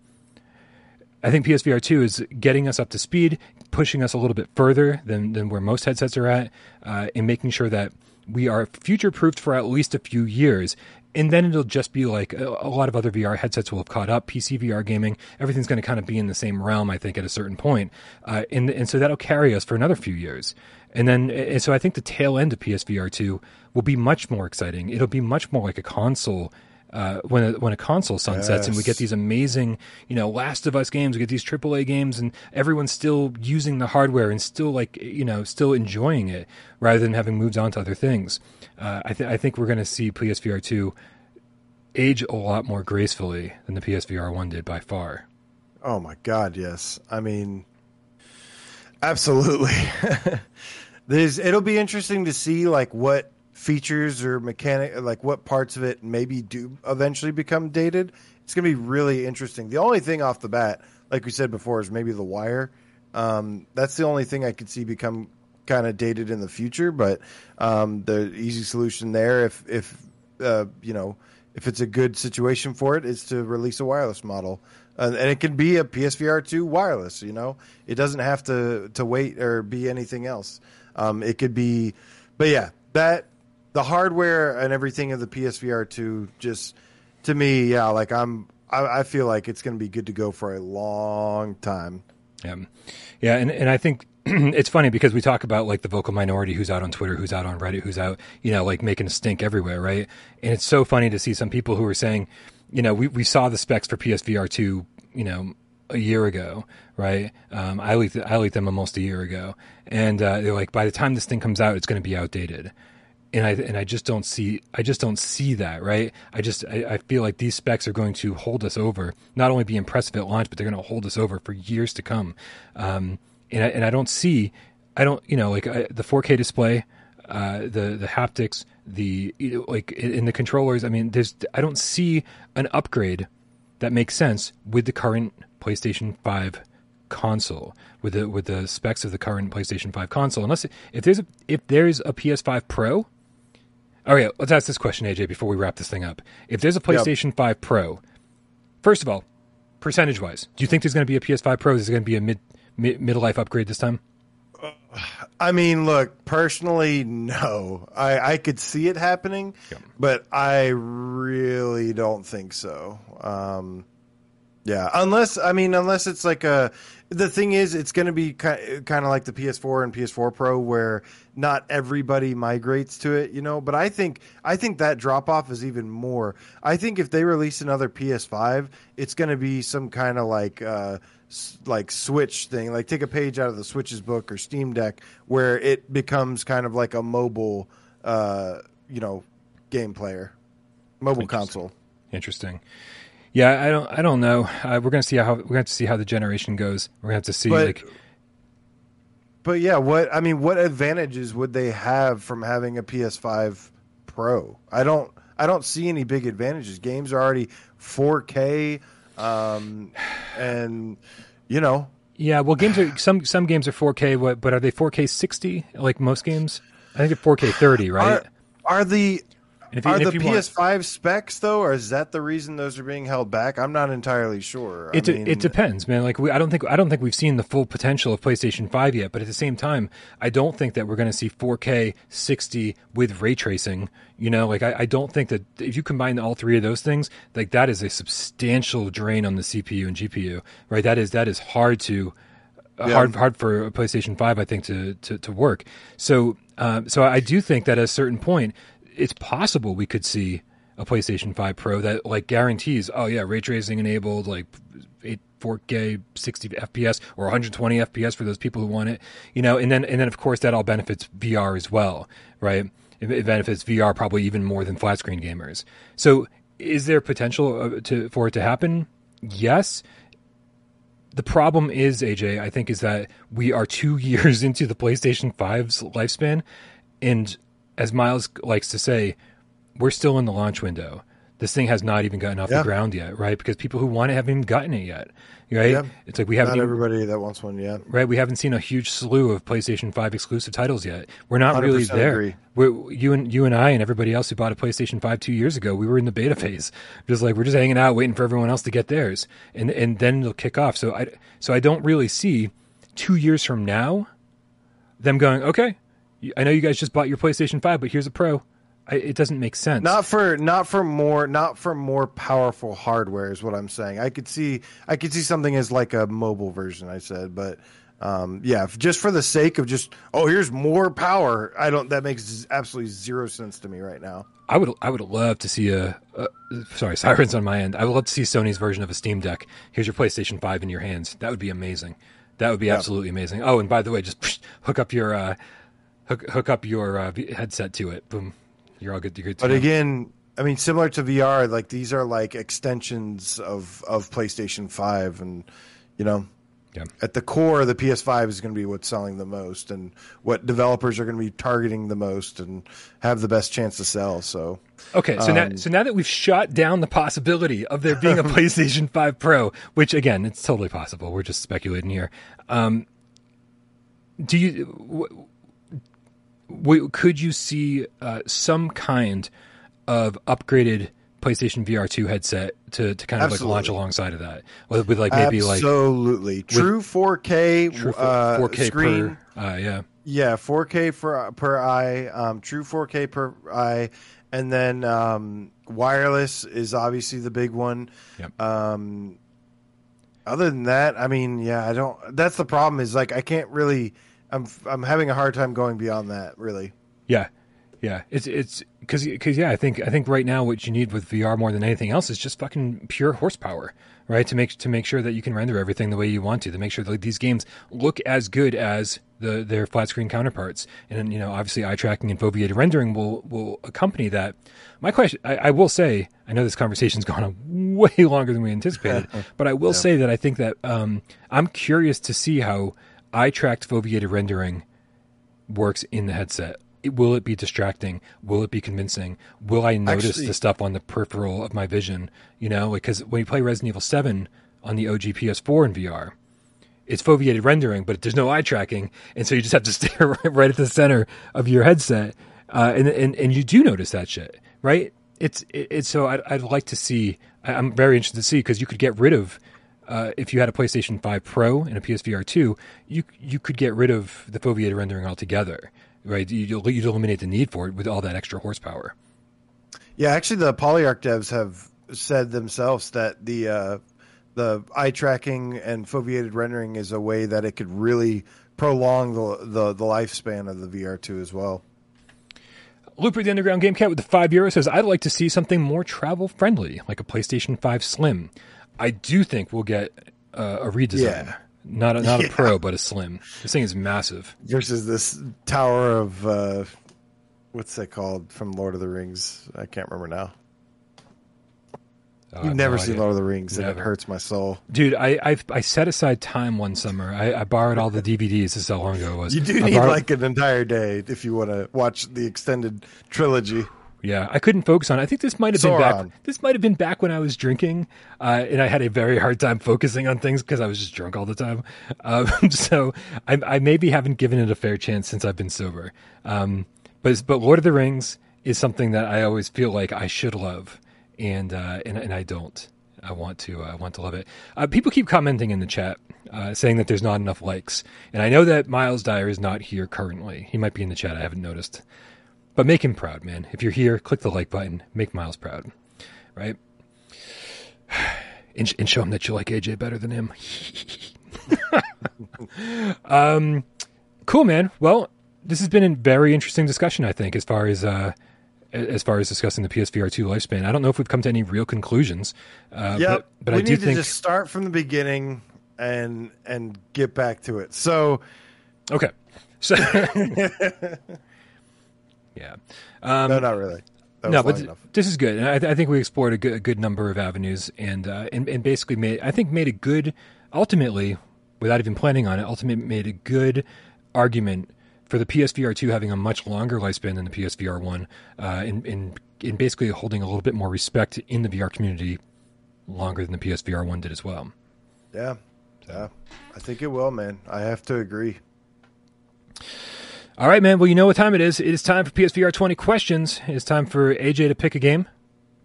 I think PSVR 2 is getting us up to speed, pushing us a little bit further than, than where most headsets are at, uh, and making sure that we are future proofed for at least a few years and then it'll just be like a, a, lot of other VR headsets will have caught up. PC VR gaming, everything's going to kind of be in the same realm, I think, at a certain point. Uh, and and so that'll carry us for another few years. And then, and so I think the tail end of PSVR two will be much more exciting. It'll be much more like a console uh, when a, when a console sunsets yes. and we get these amazing, you know, Last of Us games, we get these AAA games, and everyone's still using the hardware and still like you know still enjoying it rather than having moved on to other things. Uh, I, th- I think we're going to see PSVR two age a lot more gracefully than the PSVR one did by far. Oh my God, yes. I mean, absolutely. There's, it'll be interesting to see like what features or mechanic like what parts of it maybe do eventually become dated it's going to be really interesting the only thing off the bat like we said before is maybe the wire um, that's the only thing i could see become kind of dated in the future but um, the easy solution there if if uh, you know if it's a good situation for it is to release a wireless model. Uh, and it can be a psvr 2 wireless you know? It doesn't have to to wait or be anything else. Um, it could be but yeah that the hardware and everything of the PSVR two just to me, yeah, like I'm I, I feel like it's going to be good to go for a long time. Yeah, yeah, and and I think it's funny because we talk about like the vocal minority who's out on Twitter, who's out on Reddit, who's out, you know, like making a stink everywhere, right? And it's so funny to see some people who are saying, you know, we, we saw the specs for PSVR two, you know, a year ago, right? Um, I leaked I leaked them almost a year ago, and uh, they're like, by the time this thing comes out, it's going to be outdated and I and I just don't see I just don't see that right. I just I, I, feel like these specs are going to hold us over, not only be impressive at launch, but they're going to hold us over for years to come. Um, and I, and I don't see I don't you know like I, the 4K display, uh, the the haptics, the like in the controllers. I mean, there's I don't see an upgrade that makes sense with the current PlayStation 5 console with the with the specs of the current PlayStation 5 console. Unless if there's a if there's a PS5 Pro, all right, let's ask this question, AJ, before we wrap this thing up. If there's a PlayStation 5 Pro, first of all, percentage wise, do you think there's going to be a PS5 Pro? Is it going to be a mid, mid middle life upgrade this time? I mean, look, personally, no. I, I could see it happening, Yeah. but I really don't think so. Um, yeah, unless I mean, unless it's like a. The thing is, it's going to be kind of like the PS4 and PS4 Pro, where not everybody migrates to it, you know. But I think I think that drop off is even more. I think if they release another PS5, it's going to be some kind of like. Uh, like switch thing like take a page out of the switch's book or steam deck where it becomes kind of like a mobile uh you know game player mobile Interesting. console Interesting. Yeah, I don't. I don't know. Uh, we're gonna see how we're gonna have to see how the generation goes. We're gonna have to see But- like but yeah what i mean what advantages would they have from having a ps5 pro i don't i don't see any big advantages games are already 4k um and you know yeah. Well, games are some some games are 4K. What? But are they 4K 60 like most games? I think they're 4K 30, right? are, are the if you- are the if you want- PS5 specs though, or is that the reason those are being held back? I'm not entirely sure. It, de- mean, it depends, man. Like we, I don't think I don't think we've seen the full potential of PlayStation Five yet. But at the same time, I don't think that we're going to see 4K 60 with ray tracing. You know, like I, I don't think that if you combine all three of those things, like that is a substantial drain on the CPU and GPU. Right? That is that is hard to Yeah. hard hard for a PlayStation Five, I think, to to, to work. So um, so I do think that at a certain point, it's possible we could see a PlayStation Five Pro that like guarantees, oh yeah, ray tracing enabled, like eight 4K 60 FPS or 120 FPS for those people who want it, you know, and then and then of course that all benefits VR as well, right? It, it benefits VR probably even more than flat screen gamers. So is there potential uh, to for it to happen? Yes the problem is AJ, I think, is that we are two years into the PlayStation 5's lifespan, and as Miles likes to say, we're still in the launch window. This thing has not even gotten off Yeah. the ground yet, right? Because people who want it haven't even gotten it yet, right? Yeah. It's like we haven't not even, everybody that wants one. yet, right? We haven't seen a huge slew of PlayStation Five exclusive titles yet. We're not really there. you and you and I and everybody else who bought a PlayStation Five two years ago, we were in the beta phase, just like we're just hanging out, waiting for everyone else to get theirs, and and then it'll kick off. So I so I don't really see two years from now them going, okay, I know you guys just bought your PlayStation Five, but here's a Pro. I, it doesn't make sense. not for not for more not for more powerful hardware is what I'm saying. I could see I could see something as like a mobile version. I said, but um, yeah, just for the sake of just oh here's more power. I don't. That makes absolutely zero sense to me right now. I would I would love to see a, a sorry sirens on my end. I would love to see Sony's version of a Steam Deck. Here's your PlayStation Five in your hands. That would be amazing. That would be absolutely amazing. Oh, and by the way, just hook up your uh, hook hook up your uh, headset to it. Boom, you're all good. You're good. To But go. again, I mean, similar to VR, like these are like extensions of of PlayStation Five, and you know, Yeah. at the core, the PS5 is going to be what's selling the most, and what developers are going to be targeting the most, and have the best chance to sell. So, Okay, so now so now that we've shot down the possibility of there being a PlayStation Five Pro, which again, it's totally possible. We're just speculating here. Um, do you w- w- could you see uh, some kind of upgraded PlayStation VR two headset to, to kind of like launch alongside of that with, with like maybe like absolutely true 4K true uh, 4K screen. per uh, yeah Yeah, 4K for per eye, um, true 4K per eye, and then um, wireless is obviously the big one. Yep. Um, other than that, I mean, yeah, I don't. That's the problem. Is like I can't really. I'm I'm having a hard time going beyond that. Really. Yeah, yeah. It's it's because because yeah, I think I think right now what you need with VR more than anything else is just fucking pure horsepower, right? To make to make sure that you can render everything the way you want to, to make sure that these games look as good as the their flat screen counterparts. And you know, obviously, eye tracking and foveated rendering will will accompany that. My question, I, I will say, I know this conversation's gone on way longer than we anticipated, but I will say that I think that um, I'm curious to see how eye tracked foveated rendering works in the headset it, will it be distracting? Will it be convincing? Will I notice Actually- the stuff on the peripheral of my vision? You know, because when you play Resident Evil 7 on the OG PS4 in VR, it's foveated rendering, but there's no eye tracking, and so you just have to stare right, at the center of your headset, uh, and, and and you do notice that shit, right? It's it, it's so I'd, I'd like to see. I'm very interested to see because you could get rid of. Uh, if you had a PlayStation 5 Pro and a PSVR 2, you you could get rid of the foveated rendering altogether, right? You, you'll, you'd eliminate the need for it with all that extra horsepower. Yeah, actually, the Polyarc devs have said themselves that the uh, the eye tracking and foveated rendering is a way that it could really prolong the the, the lifespan of the VR2 as well. Looper the Underground Game Cat with the five euro says, I'd like to see something more travel friendly, like a PlayStation 5 Slim. I do think we'll get uh, a redesign. Yeah. Not a, not Yeah. a Pro, but a Slim. This thing is massive. Versus this tower of uh, what's that called from Lord of the Rings? I can't remember now. You've no never seen idea. Lord of the Rings, and it hurts my soul. Dude, I, I I set aside time one summer. I, I borrowed all the DVDs. This is how long ago it was. You do I need borrowed- like an entire day if you want to watch the extended trilogy. Yeah, I couldn't focus on. it. I think this might have been back. This might have been back when I was drinking, uh, and I had a very hard time focusing on things because I was just drunk all the time. Um, so I, I maybe haven't given it a fair chance since I've been sober. Um, but but Lord of the Rings is something that I always feel like I should love, and uh, and and I don't. I want to. I want to love it. Uh, people keep commenting in the chat. Uh, saying that there's not enough likes, and I know that Miles Dyer is not here currently. He might be in the chat. I haven't noticed. But make him proud, man. If you're here, click the like button. Make Miles proud, right? And, and show him that you like AJ better than him. um, cool, man. Well, this has been a very interesting discussion. I think as far as uh, as far as discussing the PSVR two lifespan. I don't know if we've come to any real conclusions. Uh, Yep. but, but we I do need think to just start from the beginning and and get back to it. So okay. So yeah. Um, no, not really. No, but enough. this is good. And I, th- I think we explored a good, a good number of avenues, and, uh, and and basically made I think made a good, ultimately, without even planning on it, ultimately made a good argument for the PSVR two having a much longer lifespan than the PSVR one, uh, in in in basically holding a little bit more respect in the VR community longer than the PSVR one did as well. Yeah, yeah. I think it will, man. I have to agree. All right, man. Well, you know what time it is. It is time for PSVR 20 questions. It is time for AJ to pick a game,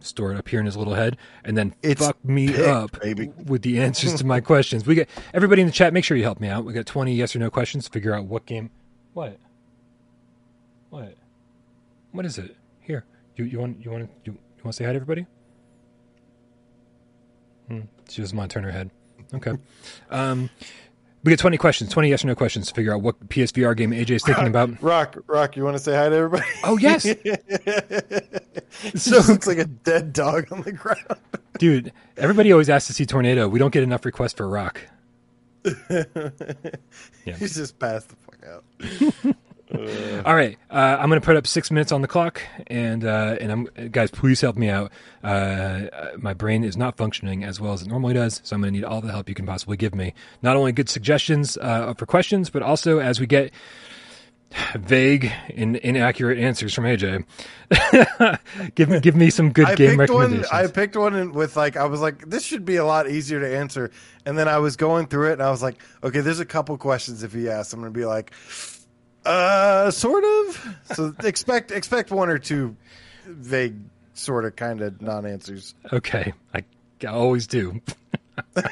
store it up here in his little head, and then It's fuck me picked, up baby. with the answers to my questions. We get everybody in the chat. Make sure you help me out. We got 20 yes or no questions to figure out what game. What? What? What is it? Here. You you want you want to you, you want to say hi to everybody? Hmm. She doesn't want to turn her head. Okay. Um, we get 20 questions, 20 yes or no questions to figure out what PSVR game AJ is thinking about. Rock, Rock, you want to say hi to everybody? Oh, yes. so it looks like a dead dog on the ground. Dude, everybody always asks to see Tornado. We don't get enough requests for Rock. He's just passed the fuck out. All right, uh, I'm going to put up six minutes on the clock, and uh, and I'm guys, please help me out. Uh, uh, my brain is not functioning as well as it normally does, so I'm going to need all the help you can possibly give me. Not only good suggestions uh, for questions, but also as we get vague and inaccurate answers from AJ, give me give me some good I game picked one. recommendations. I picked one with like I was like, this should be a lot easier to answer. And then I was going through it, and I was like, okay, there's a couple questions. If he asks, I'm going to be like, uh, sort of. So expect expect one or two vague, sort of, kind of non-answers. Okay, I, I always do. All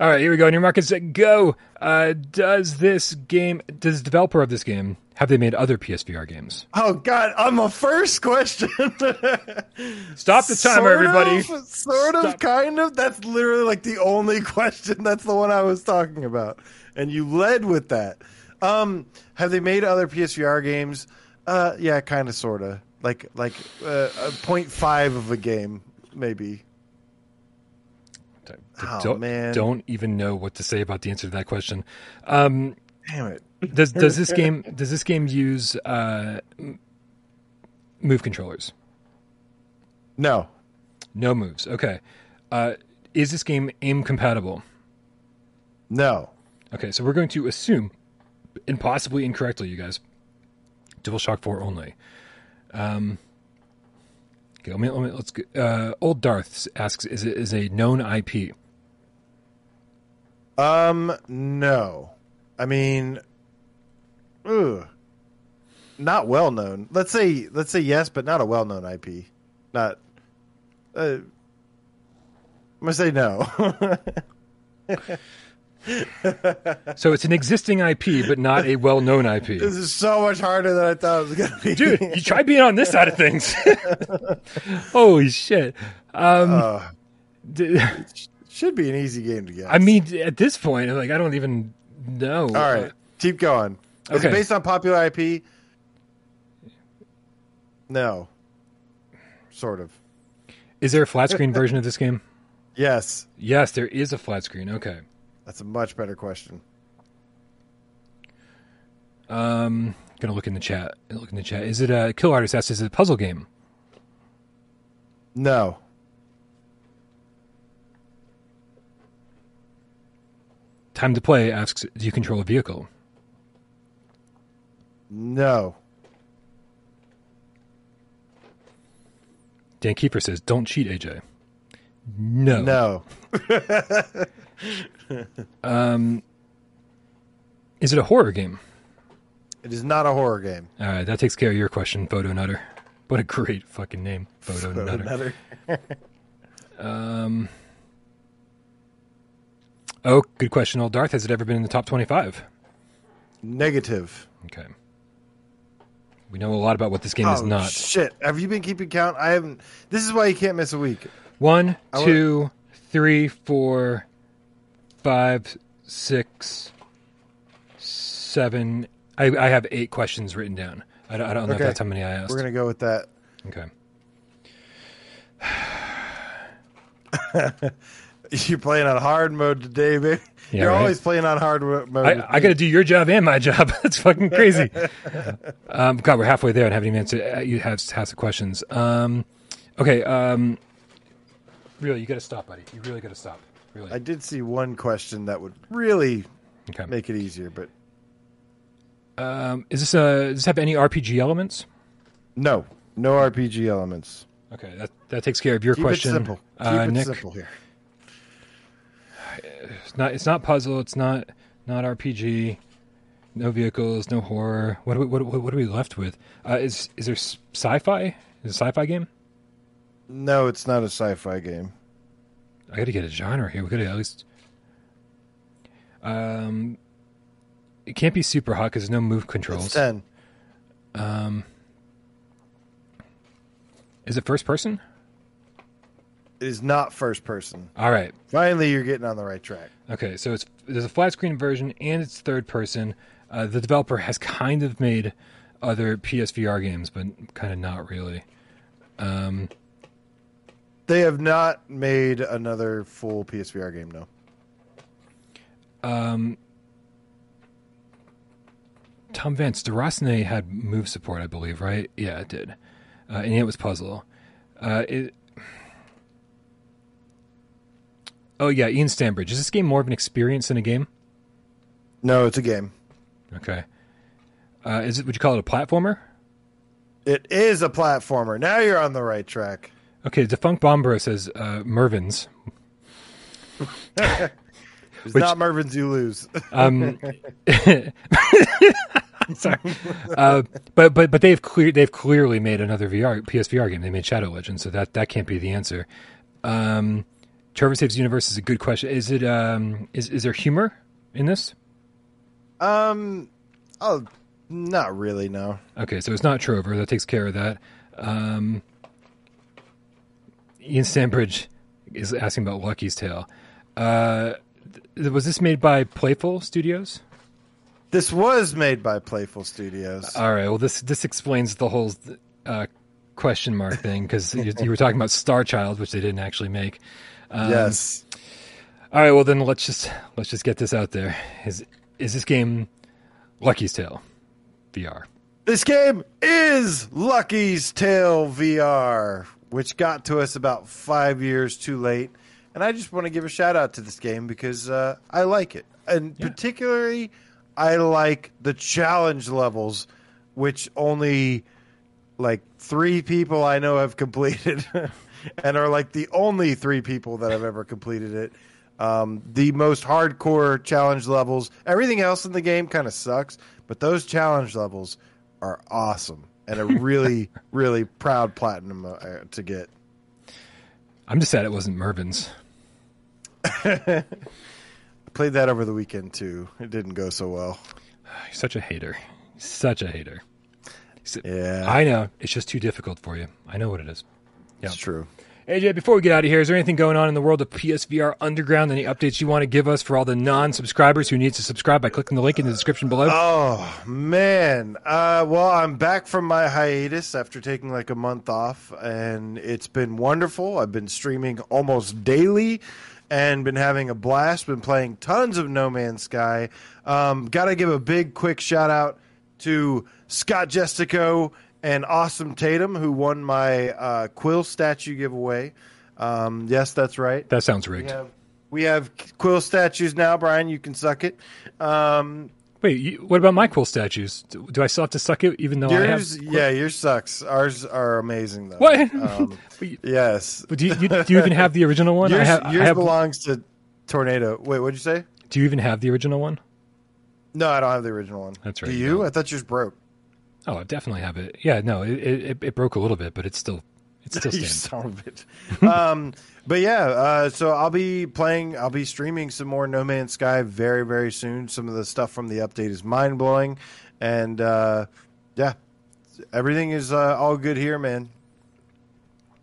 right, here we go. In your market set, go. Uh, does this game, does the developer of this game, have they made other PSVR games? Oh God, on the first question. Stop the timer, Sort everybody. Of, sort of, kind of. That's literally like the only question. That's the one I was talking about, and you led with that. Um, have they made other PSVR games? Uh, yeah, kind of, sort of. Like like uh, a point five of a game, maybe. Oh, don't, man. don't even know what to say about the answer to that question. Um, Damn it. does does this game does this game use uh, move controllers? No, No moves. Okay. Uh, is this game aim compatible? no. Okay, so we're going to assume, and possibly incorrectly, you guys, DualShock 4 only. Um, okay, let me, let me, let's go. Uh, Old Darth asks, is it is a known IP? Um, no. I mean, ugh, not well known. Let's say let's say yes, but not a well known IP. Not. Uh, I'm gonna say no. So it's an existing IP, but not a well known IP. this is so much harder than I thought it was gonna be. Dude, you try being on this side of things. Holy shit. Um, Uh, d- should be an easy game to get. I mean, at this point, like, I don't even know. all right, keep going. Is Okay. it based on popular IP? No. Sort of. Is there a flat screen version of this game? Yes. Yes, there is a flat screen. Okay. That's a much better question. Um, gonna look in the chat. Look in the chat. Is it a Kill Artist asks, is it a puzzle game? No. Time to Play asks, do you control a vehicle? No. Dan Keeper says, don't cheat, AJ. No. No. Um, is it a horror game? It is not a horror game. All right, that takes care of your question, Photo Nutter. What a great fucking name, Photo Nutter. Another. Um, oh, good question, old Darth. Has it ever been in the top twenty-five? Negative. Okay. We know a lot about what this game is oh, not. Shit. Have you been keeping count? I haven't. This is why you can't miss a week. One, two, three, four, five, six, seven. I, I have eight questions written down. I don't, I don't know Okay. if that's how many I asked. We're going to go with that. Okay. You're playing on hard mode today, baby. Yeah, You're right? always playing on hard mo- mode. I, I got to do your job and my job. That's fucking crazy. um, God, we're halfway there and haven't even answered. uh, You have asked the questions. Um, okay. Um, really, you got to stop, buddy. You really got to stop. Really. I did see one question that would really okay. make it easier, but Um, is this a? Does this have any RPG elements? no. No RPG elements. Okay, that that takes care of your Keep question. it simple. Keep Uh, it Nick, simple here. it's not it's not puzzle. It's not not RPG. No vehicles. No horror. What are we, what, what, what are we left with? Uh, is is there sci-fi? Is it a sci-fi game? No, it's not a sci-fi game. I got to get a genre here. We got to at least. Um, it can't be super hot because there's no move It's controls. ten. Um, is it first person? It is not first person. All right. Finally, you're getting on the right track. Okay, so it's there's a flat screen version and it's third person. Uh, the developer has kind of made other PSVR games, but kind of not really. Um, They have not made another full PSVR game, no. um, Tom Vance, Derosne had move support, I believe, right? Yeah, it did, uh, and it was puzzle. Uh, it. Oh yeah, Ian Stanbridge. Is this game more of an experience than a game? No, it's a game. Okay. Uh, is it? Would you call it a platformer? It is a platformer. Now you're on the right track. Okay, Defunct Bombro says uh, Mervyn's. It's Which- not Mervin's you lose. Um, sorry, uh, but but but they've clear they've clearly made another VR PSVR game. They made Shadow Legends, so that that can't be the answer. Um, Trover Saves Universe is a good question. Is it um is is there humor in this? um, oh, not really. No. Okay, so it's not Trover. That takes care of that. Um, Ian Sandbridge is asking about Lucky's Tale. Uh, th- was this made by Playful Studios? This was made by Playful Studios. All right. Well, this this explains the whole uh, question mark thing because you, you were talking about Star Child, which they didn't actually make. Um, yes. All right. Well, then let's just let's just get this out there. Is is this game Lucky's Tale VR? This game is Lucky's Tale VR, which got to us about five years too late. And I just want to give a shout out to this game because uh, I like it. And Yeah. particularly, I like the challenge levels which only like three people I know have completed, and are like the only three people that have ever completed it. Um, the most hardcore challenge levels. Everything else in the game kind of sucks, but those challenge levels are awesome and a really, really proud platinum uh, to get. I'm just sad it wasn't Mervin's. I played that over the weekend too. It didn't go so well. You're such a hater. Such a hater. Yeah, I know. It's just too difficult for you. I know what it is. Yeah. it's true. AJ, before we get out of here, is there anything going on in the world of PSVR Underground? Any updates you want to give us for all the non-subscribers who need to subscribe by clicking the link in the description below? Oh man. Uh, well, I'm back from my hiatus after taking like a month off, and it's been wonderful. I've been streaming almost daily, and been having a blast. Been playing tons of No Man's Sky. Um, Got to give a big, quick shout out to Scott Jestico and Awesome Tatum, who won my uh, Quill statue giveaway. Um, yes, that's right. that sounds We rigged. have, we have Quill statues now, Brian. You can suck it. Um, Wait, you, what about my quill statues? Do, do I still have to suck it even though I have? Yours, yeah, yours sucks. Ours are amazing though. What? Um, you- yes. but do you, you, do you even have the original one? Yours, I have, I have- belongs to Tornado. Wait, what'd you say? Do you even have the original one? No, I don't have the original one. That's right, Do you don't. I thought yours broke. Oh, I definitely have it. Yeah, no, it, it, it broke a little bit, but it's still it's still you stands. son of a bitch. um, but yeah, uh, so I'll be playing. I'll be streaming some more No Man's Sky very, very soon. Some of the stuff from the update is mind blowing, and uh, yeah, everything is uh, all good here, man.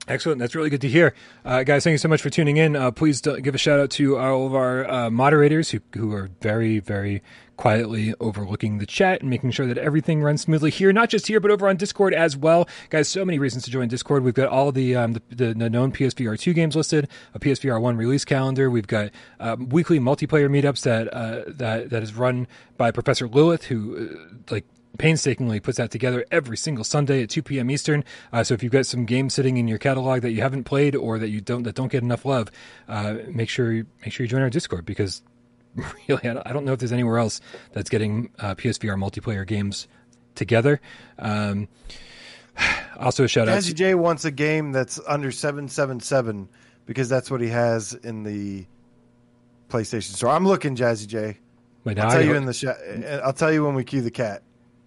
Excellent. That's really good to hear. Uh, guys, thank you so much for tuning in. Uh, please give a shout out to all of our uh, moderators who, who are very, very quietly overlooking the chat and making sure that everything runs smoothly here, not just here, but over on Discord as well. Guys, so many reasons to join Discord. We've got all the, um, the, the, known PSVR 2 games listed, a PSVR 1 release calendar. We've got um, weekly multiplayer meetups that, uh, that, that is run by Professor Lilith, who, uh, like, painstakingly puts that together every single Sunday at 2 p.m. Eastern. Uh, so if you've got some games sitting in your catalog that you haven't played or that you don't that don't get enough love, uh, make sure you, make sure you join our Discord because really I don't, know if there's anywhere else that's getting uh, PSVR multiplayer games together. Um, also a shout out. Jazzy J wants a game that's under seven seven seven because that's what he has in the PlayStation Store. I'm looking, Jazzy J. Wait, I'll tell you in the sh- I'll tell you when we cue the cat.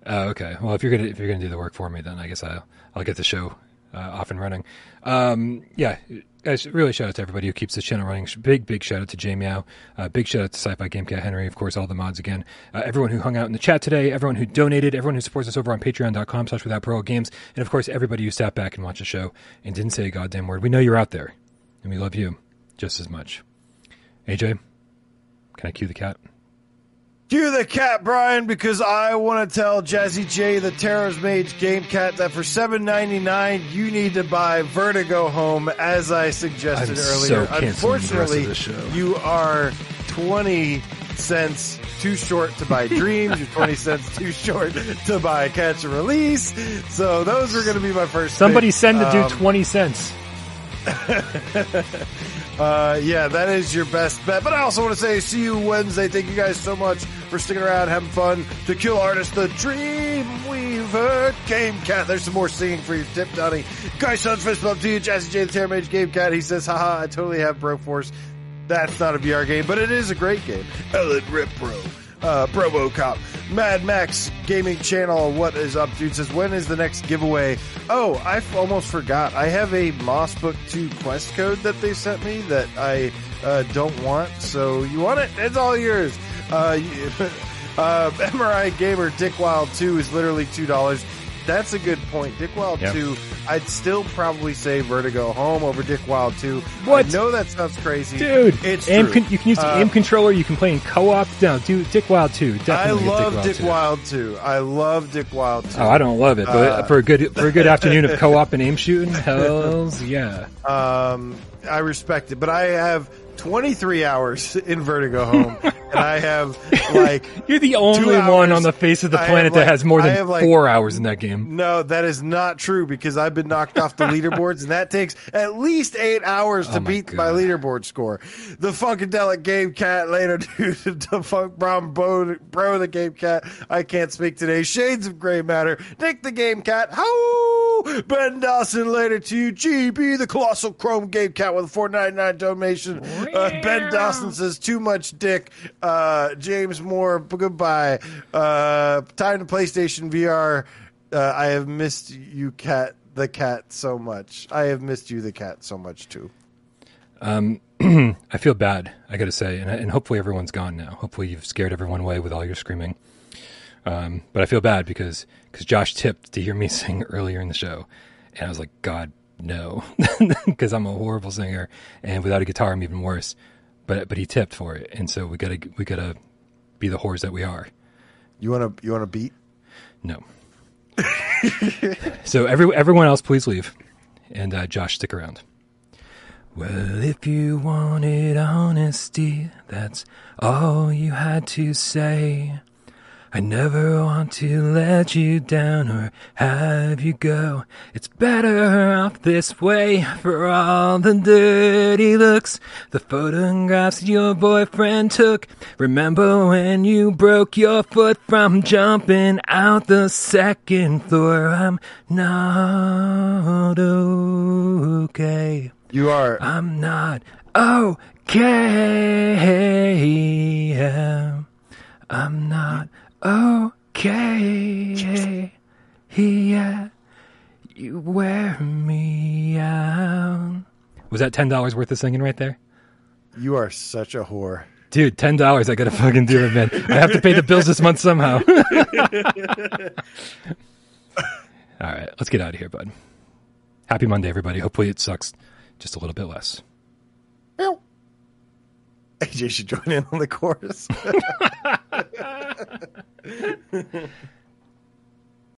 Oh, okay. Well, if you're gonna if you're gonna do the work for me, then I guess I'll I'll get the show uh, off and running. Um, yeah, really shout out to everybody who keeps the channel running. Big big shout out to Meow. Uh, big shout out to Sci-Fi Game Cat Henry, of course, all the mods again. Uh, everyone who hung out in the chat today, everyone who donated, everyone who supports us over on Patreon.com/slash Without Pro Games, and of course everybody who sat back and watched the show and didn't say a goddamn word. We know you're out there, and we love you just as much. AJ, can I cue the cat? Cue the cat, Brian, because I want to tell Jazzy J, the Terror's Mage Game Cat, that for seven ninety nine you need to buy Vertigo Home, as I suggested I'm so earlier. canceling the rest of Unfortunately, you are twenty cents too short to buy Dreams. You're twenty cents too short to buy Catch and Release. So those are going to be my first. Somebody picks. send the dude Um, twenty cents. Uh, yeah, that is your best bet. But I also want to say, see you Wednesday. Thank you guys so much for sticking around, having fun. To Kill Artist, the Dream Weaver, Game Cat. There's some more singing for your tip, Donnie. Guys, Sons, fist bump to you. Jazzy J, the Terror Mage, Game Cat. He says, haha, I totally have Broforce. That's not a VR game, but it is a great game. Ellen Rip Pro. Uh, Provo Cop, Mad Max Gaming Channel. What is up, dude? Says when is the next giveaway? Oh, I f- almost forgot. I have a Moss Book Two quest code that they sent me that I uh, don't want. So you want it? It's all yours. Uh, uh, MRI Gamer Dick Wilde Two is literally two dollars. That's a good point. Dick Wilde Yeah. 2, I'd still probably say Vertigo Home over Dick Wilde 2. What? I know that sounds crazy. Dude, it's aim con- you can use the Uh, aim controller. You can play in co-op. No, dude, Dick Wilde too. I Definitely get love Dick Wilde Dick 2. Wild too. I love Dick Wilde too. Oh, I don't love it, but Uh, for a good for a good afternoon of co-op and aim shooting, hell's yeah. Um, I respect it, but I have 23 hours in Vertigo Home, and I have like You're the only one on the face of the planet that has more than like- four hours in that game. no, that is not true because I've been knocked off the leaderboards, and that takes at least eight hours to Oh my beat God. my leaderboard score. The Funkadelic Game Cat later, dude. The Funk Brown Bro, Bro, the Game Cat. I can't speak today. Shades of Gray Matter. Nick the Game Cat. How? Ben Dawson later to you. GB the Colossal Chrome Game Cat with a four ninety nine donation. Uh, ben Dawson says too much dick. Uh, James Moore. Goodbye. Uh, time to PlayStation VR. Uh, I have missed you, cat. The cat so much. I have missed you, the cat, so much too. I feel bad, I got to say, and, and hopefully everyone's gone now. Hopefully you've scared everyone away with all your screaming. Um, but I feel bad because because Josh tipped to hear me sing earlier in the show, and I was like, God, no, because I'm a horrible singer, and without a guitar, I'm even worse. But but he tipped for it, and so we gotta we gotta be the whores that we are. You want to? You want to beat? No. so every everyone else, please leave, and uh, Josh, stick around. Well, if you wanted honesty, that's all you had to say. I never want to let you down or have you go. It's better off this way for all the dirty looks. The photographs your boyfriend took. Remember when you broke your foot from jumping out the second floor? I'm not okay. You are. I'm not okay. I'm not okay. Yeah, you wear me out. Was that ten dollars worth of singing right there? You are such a whore. Dude, ten dollars. I gotta fucking do it, man. I have to pay the bills this month somehow. All right, let's get out of here, bud. Happy Monday, everybody. Hopefully, it sucks just a little bit less. AJ should join in on the chorus.